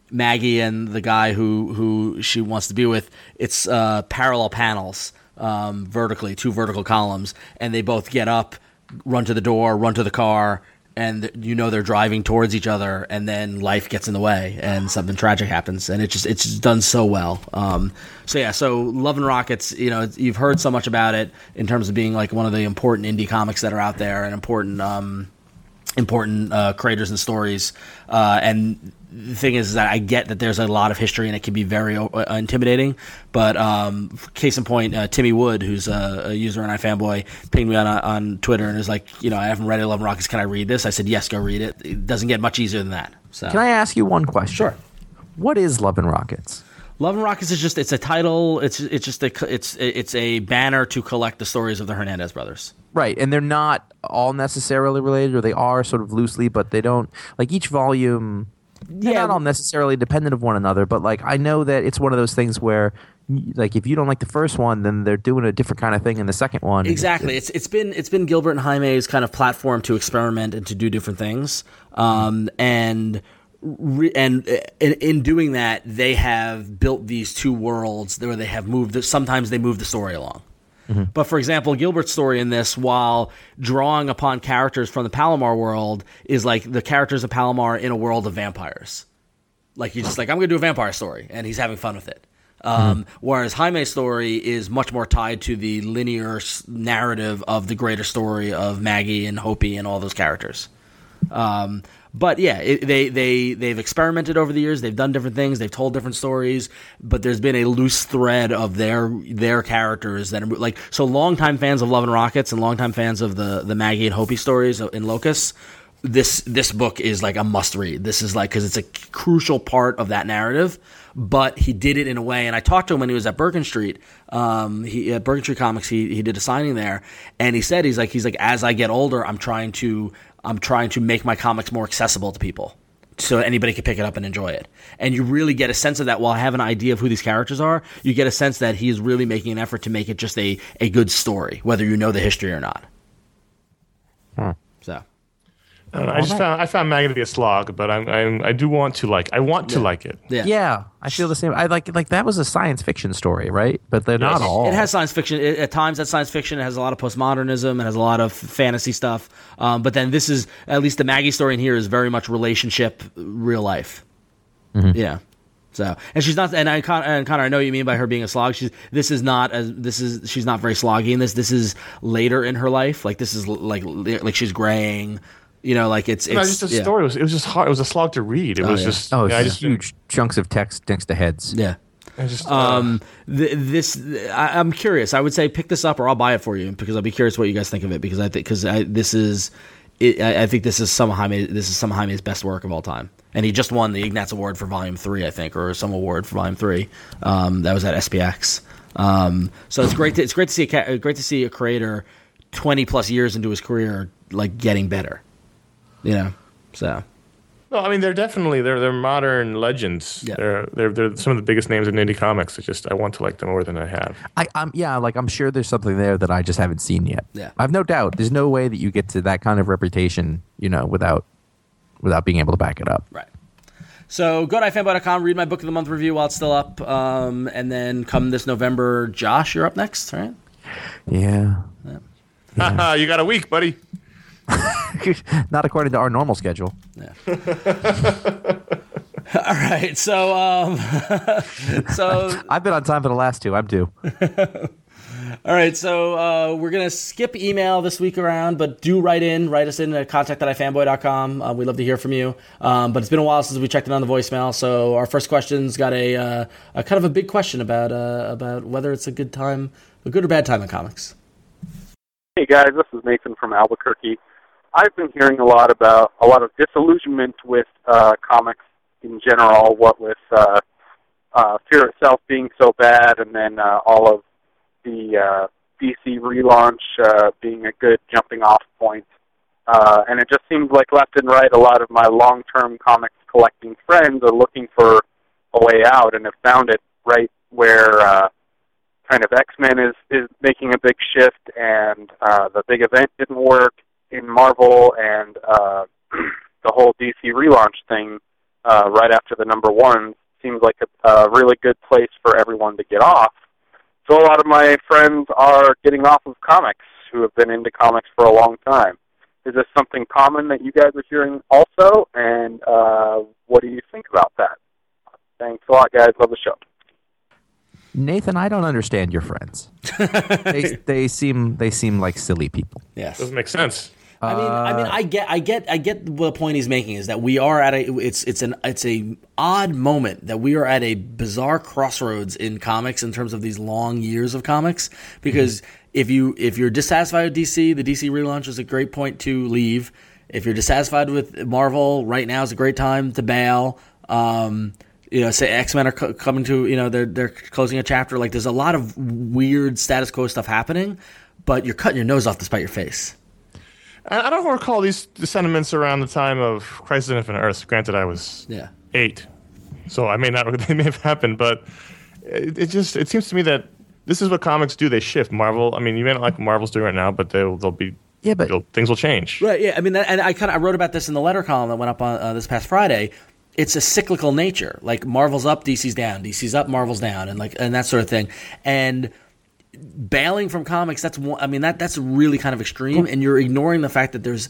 Maggie and the guy who who she wants to be with, it's uh, parallel panels um, vertically, two vertical columns, and they both get up, run to the door, run to the car, and you know they're driving towards each other, and then life gets in the way, and something tragic happens, and it just it's just done so well. Um, so yeah, so Love and Rockets, you know, you've heard so much about it in terms of being like one of the important indie comics that are out there, and important. Um, important uh, creators and stories. Uh, and the thing is that I get that there's a lot of history and it can be very uh, intimidating. But um, case in point, uh, Timmy Wood, who's a, a user and iFanboy, pinged me on on Twitter and is like, you know, I haven't read Eleven Rockets. Can I read this? I said, yes, go read it. It doesn't get much easier than that. So Can I ask you one question? Sure. What is Love and Rockets? Love and Rockets is just it's a title. It's it's just a it's it's a banner to collect the stories of the Hernandez brothers. Right, and they're not all necessarily related, or they are sort of loosely, but they don't like each volume. They're Yeah. not all necessarily dependent of one another, but like I know that it's one of those things where, like, if you don't like the first one, then they're doing a different kind of thing in the second one. Exactly. It's it's been it's been Gilbert and Jaime's kind of platform to experiment and to do different things. Um, and re- and uh, in, in doing that, they have built these two worlds where they have moved. The, sometimes they move the story along. But for example, Gilbert's story in this, while drawing upon characters from the Palomar world, is like the characters of Palomar in a world of vampires. Like he's just like, I'm going to do a vampire story, and he's having fun with it. Um, Whereas Jaime's story is much more tied to the linear narrative of the greater story of Maggie and Hopey and all those characters. Um, but yeah, it, they they they've experimented over the years. They've done different things. They've told different stories. But there's been a loose thread of their their characters that are like so. Longtime fans of Love and Rockets and longtime fans of the the Maggie and Hopey stories in Locas. This this book is like a must read. This is like because it's a crucial part of that narrative. But he did it in a way, and I talked to him when he was at Bergen Street. Um, he at Bergen Street Comics, he he did a signing there, and he said he's like he's like as I get older, I'm trying to I'm trying to make my comics more accessible to people so anybody can pick it up and enjoy it. And you really get a sense of that while I have an idea of who these characters are, you get a sense that he is really making an effort to make it just a, a good story, whether you know the history or not. So I, know, I just found I found Maggie to be a slog, but I'm, I'm I do want to like I want to like it. yeah. Yeah, I feel the same. I like like that was a science fiction story, right? But they're not all. It has science fiction. It, at times, that's science fiction. It has a lot of postmodernism. It has a lot of fantasy stuff. Um, but then this is at least the Maggie story in here is very much relationship, real life. Yeah. So, and she's not, and I, and Conor, I know what you mean by her being a slog. She's, this is not as, this is, she's not very sloggy in this. This is later in her life. Like, this is like, like she's graying, you know, like it's, it's, No, just a yeah. story was it was just hard. It was a slog to read. It was yeah. just oh, it's yeah, I just just huge chunks of text next to heads. Yeah. I just uh, Um, th- this I, I'm curious. I would say pick this up, or I'll buy it for you because I'll be curious what you guys think of it because I think because this is it, I, I think this is Sama Jaime. This is Sama Jaime's best work of all time, and he just won the Ignatz Award for Volume Three, I think, or some award for Volume Three. Um, that was at SPX. Um, so it's great. To, it's great to see a ca- great to see a creator twenty plus years into his career like getting better. You know, so No, I mean they're definitely they're they're modern legends. Yeah. They're they're they're some of the biggest names in indie comics. It's just I want to like them more than I have. I, I'm yeah, like I'm sure there's something there that I just haven't seen yet. Yeah. I've no doubt. There's no way that you get to that kind of reputation, you know, without without being able to back it up. Right. So go to ifanboy.com, read my book of the month review while it's still up, um, and then come this November, Josh, you're up next, right? Yeah. Haha, (laughs) you got a week, buddy. (laughs) Not according to our normal schedule. (laughs) All right. So, um, (laughs) so I've been on time for the last two. I'm due. all right. So uh, we're gonna skip email this week around, but do write in, write us in at contact at ifanboy.com. Uh, we'd love to hear from you. Um, but it's been a while since we checked in on the voicemail. So our first question's got a, uh, a kind of a big question about uh, about whether it's a good time, a good or bad time in comics. Hey guys, this is Nathan from Albuquerque. I've been hearing a lot about a lot of disillusionment with uh, comics in general. What with uh, uh, Fear itself being so bad, and then uh, all of the uh, DC relaunch uh, being a good jumping off point. Uh, and it just seems like left and right, a lot of my long-term comics collecting friends are looking for a way out, and have found it right where. Uh, kind of X Men is is making a big shift, and uh, the big event didn't work in Marvel, and uh, (clears throat) the whole DC relaunch thing uh, right after the number one seems like a, a really good place for everyone to get off. So a lot of my friends are getting off of comics who have been into comics for a long time. Is this something common that you guys are hearing also? And uh, what do you think about that? Thanks a lot, guys. Love the show. Nathan, I don't understand your friends. they, (laughs) they seem they seem like silly people. Yes. Doesn't make sense. I mean, I mean, I get, I get, I get the point he's making is that we are at a, it's, it's an, it's a odd moment that we are at a bizarre crossroads in comics in terms of these long years of comics. Because if you, if you're dissatisfied with DC, the DC relaunch is a great point to leave. If you're dissatisfied with Marvel, right now is a great time to bail. Um, you know, say X Men are co- coming to, you know, they're they're closing a chapter. Like, there's a lot of weird status quo stuff happening, but you're cutting your nose off to spite your face. I, I don't recall these sentiments around the time of Crisis on Infinite Earths. Granted, I was Yeah. eight, so I may not. (laughs) They may have happened, but it, it just it seems to me that this is what comics do. They shift. Marvel. I mean, you may not like what Marvel's doing right now, but they'll they'll be Yeah, but- things will change. Right. Yeah. I mean, and I kind of I wrote about this in the letter column that went up on uh, this past Friday. It's a cyclical nature. Like Marvel's up, DC's down. DC's up, Marvel's down, and like and that sort of thing. And bailing from comics, that's one. I mean, that that's really kind of extreme. And you're ignoring the fact that there's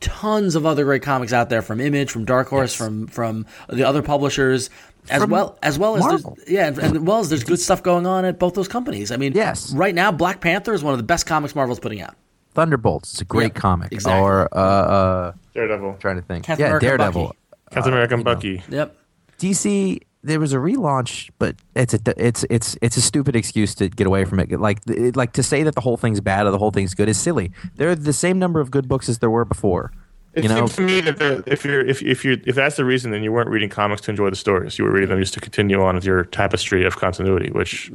tons of other great comics out there from Image, from Dark Horse, from from the other publishers. As From well as well as Marvel. yeah, and, and as well as there's good stuff going on at both those companies. I mean, Yes. right now Black Panther is one of the best comics Marvel's putting out. Thunderbolts. It's a great Yeah, comic. exactly. Or uh, uh, Daredevil, trying to think. Captain yeah, America Daredevil. Bucky. Captain America, and Bucky. Yep. DC. There was a relaunch, but it's a it's it's it's a stupid excuse to get away from it. Like it, like to say that the whole thing's bad or the whole thing's good is silly. There are the same number of good books as there were before. It you know, seems to me that if you're if if you if that's the reason, then you weren't reading comics to enjoy the stories. You were reading them just to continue on with your tapestry of continuity, which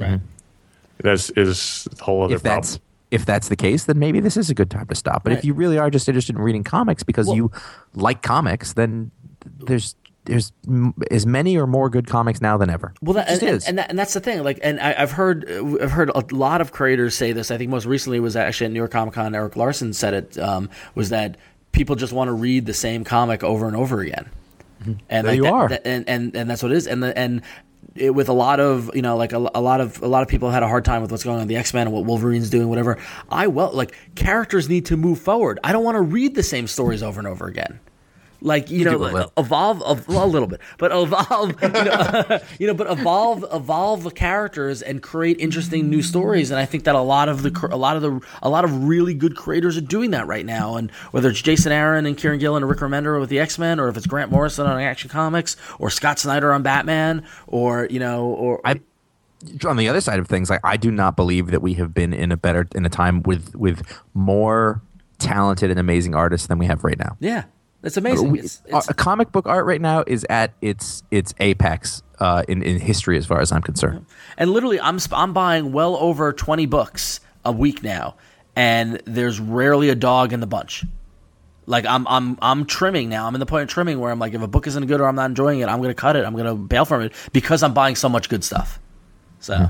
that's is a whole other if that's if that's the case, then maybe this is a good time to stop. But Right. if you really are just interested in reading comics because Well- you like comics, then there's there's m- as many or more good comics now than ever. Well, that, and, is. and, that, and that's the thing. Like, and I, I've heard, I've heard a lot of creators say this. I think most recently was actually at New York Comic Con. Erik Larsen said it um, was that people just want to read the same comic over and over again. And Mm-hmm. There like you that- are. that- and, and and that's what it is. And the, and it, with a lot of you know, like a, a lot of a lot of people had a hard time with what's going on with the X Men and what Wolverine's doing, whatever. I well, like characters need to move forward. I don't want to read the same stories over and over again. Like you know, do a uh, evolve ev- well, a little bit, but evolve. (laughs) You know, (laughs) you know, but evolve, evolve the characters and create interesting new stories. And I think that a lot of the, a lot of the, a lot of really good creators are doing that right now. And whether it's Jason Aaron and Kieron Gillen and Rick Remender with the X Men, or if it's Grant Morrison on Action Comics, or Scott Snyder on Batman, or you know, or I on the other side of things, like I do not believe that we have been in a better in a time with with more talented and amazing artists than we have right now. Yeah, it's amazing. We- It's, it's, a comic book art right now is at its its apex uh, in in history, as far as I'm concerned. and literally, I'm I'm buying well over twenty books a week now, and there's rarely a dog in the bunch. Like I'm I'm I'm trimming now. I'm in the point of trimming where I'm like, if a book isn't good or I'm not enjoying it, I'm gonna cut it. I'm gonna bail from it because I'm buying so much good stuff. So.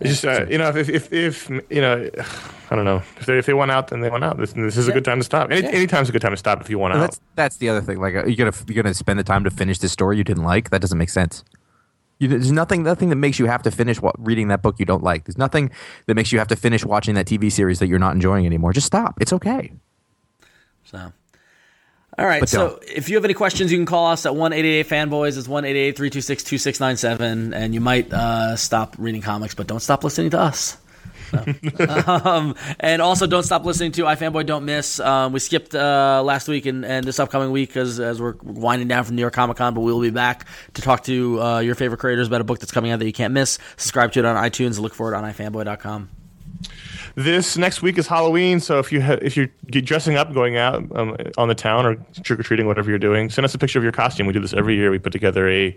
It's just uh, you know if, if if you know I don't know if they if they want out then they want out. This, this is a good time to stop. Any Yeah. anytime's a good time to stop if you want But out. that's that's the other thing. Like, uh, you're gonna you're gonna spend the time to finish this story you didn't like. That doesn't make sense. You, there's nothing nothing that makes you have to finish what, reading that book you don't like. There's nothing that makes you have to finish watching that TV series that you're not enjoying anymore. Just stop. It's okay. So, all right. But so, don't. if you have any questions, you can call us at one eight eight eight fanboys. It's one eight eight three two six two six nine seven, and you might uh, stop reading comics, but don't stop listening to us. So. (laughs) um, and also, don't stop listening to iFanboy Don't Miss. Um, we skipped uh, last week and, and this upcoming week as, as we're winding down from New York Comic Con, but we will be back to talk to uh, your favorite creators about a book that's coming out that you can't miss. Subscribe to it on iTunes look for it on ifanboy.com. This next week is Halloween, so if you ha- if you're dressing up, going out um, on the town or trick or treating, whatever you're doing, send us a picture of your costume. We do this every year. We put together a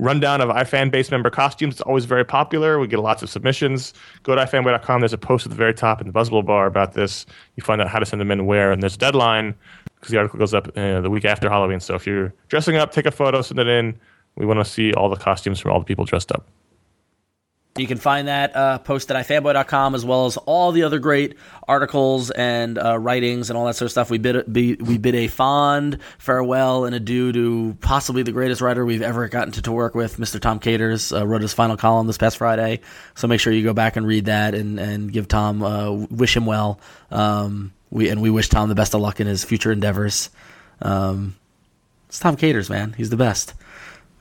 rundown of iFan base member costumes. It's always very popular. We get lots of submissions. Go to ifanboy.com. There's a post at the very top in the Buzzable bar about this. You find out how to send them in where, and there's a deadline because the article goes up uh, the week after Halloween. So if you're dressing up, take a photo, send it in. We want to see all the costumes from all the people dressed up. You can find that uh, posted at ifanboy.com as well as all the other great articles and uh, writings and all that sort of stuff. We bid, be, we bid a fond farewell and adieu to possibly the greatest writer we've ever gotten to, to work with, Mr. Tom Katers. Uh, wrote his final column this past Friday. So make sure you go back and read that and, and give Tom, uh, wish him well. Um, we And we wish Tom the best of luck in his future endeavors. Um, it's Tom Katers, man. He's the best.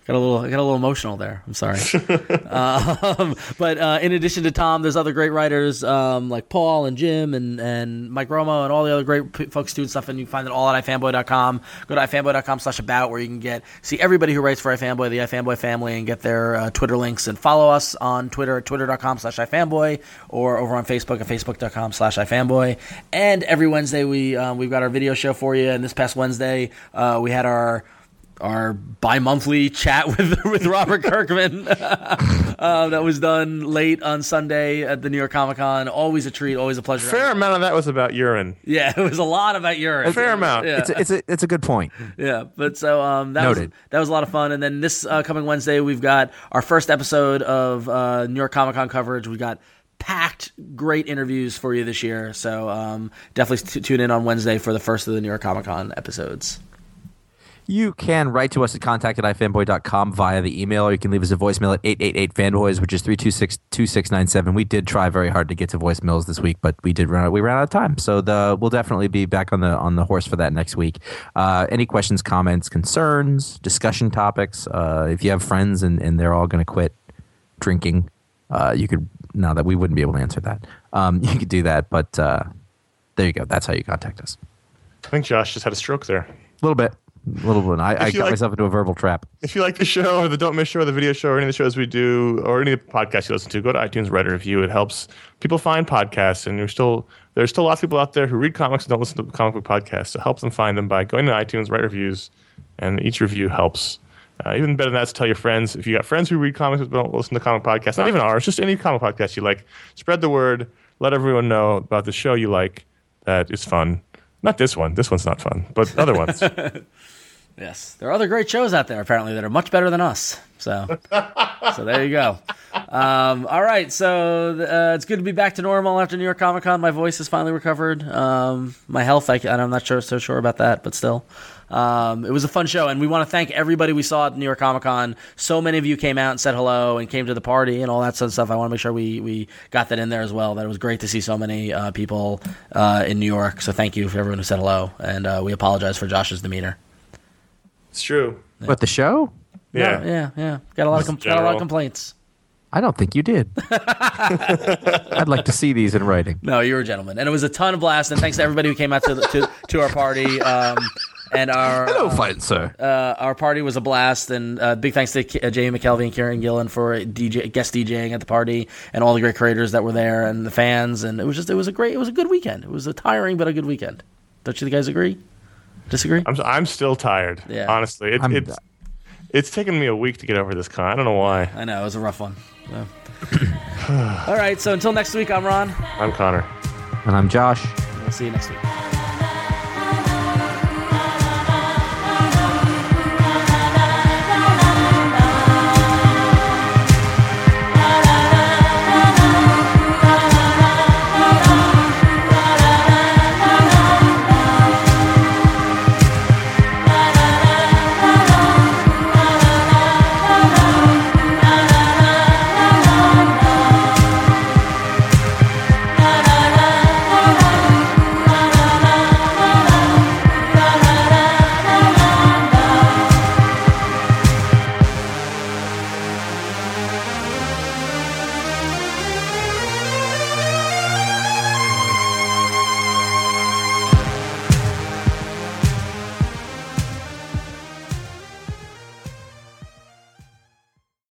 Got a little, I got a little emotional there. I'm sorry. (laughs) um, but uh, in addition to Tom, there's other great writers um, like Paul and Jim and, and Mike Romo and all the other great folks doing stuff. And you can find it all at ifanboy.com. Go to ifanboy.com slash about where you can get see everybody who writes for ifanboy, the ifanboy family, and get their uh, Twitter links and follow us on Twitter at twitter.com slash ifanboy or over on Facebook at facebook.com slash ifanboy. And every Wednesday we um, we've got our video show for you. And this past Wednesday uh, we had our our bi-monthly chat (laughs) with with Robert Kirkman (laughs) uh, that was done late on Sunday at the New York Comic Con. Always a treat, always a pleasure. Fair amount of that was about urine. Yeah, (laughs) it was a lot about urine. Fair amount. Yeah, It's a, it's a it's a good point. yeah. But so um, that was Noted. that was a lot of fun. And then this uh, coming Wednesday, we've got our first episode of uh, New York Comic Con coverage. We got packed great interviews for you this year. So um, definitely t- tune in on Wednesday for the first of the New York Comic Con episodes. You can write to us at contact at ifanboy.com via the email, or you can leave us a voicemail at 888-FANBOYS, which is 326-2697. We did try very hard to get to voicemails this week, but we did run out, we ran out of time. So the we'll definitely be back on the on the horse for that next week. Uh, any questions, comments, concerns, discussion topics, uh, if you have friends and, and they're all going to quit drinking, uh, you could, now that we wouldn't be able to answer that, um, (laughs) you could do that, but uh, there you go. That's how you contact us. I think Josh just had a stroke there. A little bit. A little bit. I, I got like- myself into a verbal trap. If you like the show or the Don't Miss Show or the video show or any of the shows we do or any of the podcasts you listen to, go to iTunes, write a review. It helps people find podcasts. And there's still there's still lots of people out there who read comics and don't listen to comic book podcasts. So help them find them by going to iTunes, write reviews, and each review helps. Uh, even better than that is tell your friends. If you got friends who read comics but don't listen to comic podcasts, not even ours, just any comic podcast you like, spread the word. Let everyone know about the show you like. That is fun. Not this one. This one's not fun, but other ones. (laughs) Yes, there are other great shows out there apparently that are much better than us. So, so there you go. Um, all right, so uh, it's good to be back to normal after New York Comic Con. My voice is finally recovered. Um, my health, I, I'm not sure so sure about that, but still, um, it was a fun show, and we want to thank everybody we saw at New York Comic Con. So many of you came out and said hello and came to the party and all that sort of stuff. I want to make sure we we got that in there as well. That it was great to see so many uh, people uh, in New York. So thank you for everyone who said hello, and uh, we apologize for Josh's demeanor. it's true. But the show? Yeah. Yeah, yeah. Got a lot of com- got a lot of complaints. I don't think you did. (laughs) I'd like to see these in writing. No, you're a gentleman, and it was a ton of blast. And thanks to everybody who came out to the, to, to our party. Um, and our Hello, uh, fine sir. uh, our party was a blast, and uh, big thanks to K- uh, Jamie McKelvie and Kieron Gillen for DJ guest DJing at the party, and all the great creators that were there, and the fans, and it was just it was a great, it was a good weekend. It was a tiring but a good weekend. Don't you guys agree? Disagree? I'm I'm still tired. Yeah. Honestly, it, I'm- it's it's taken me a week to get over this con. I don't know why. I know it was a rough one. So. (sighs) all right, so until next week, I'm Ron. I'm Conor. And I'm Josh. We'll see you next week.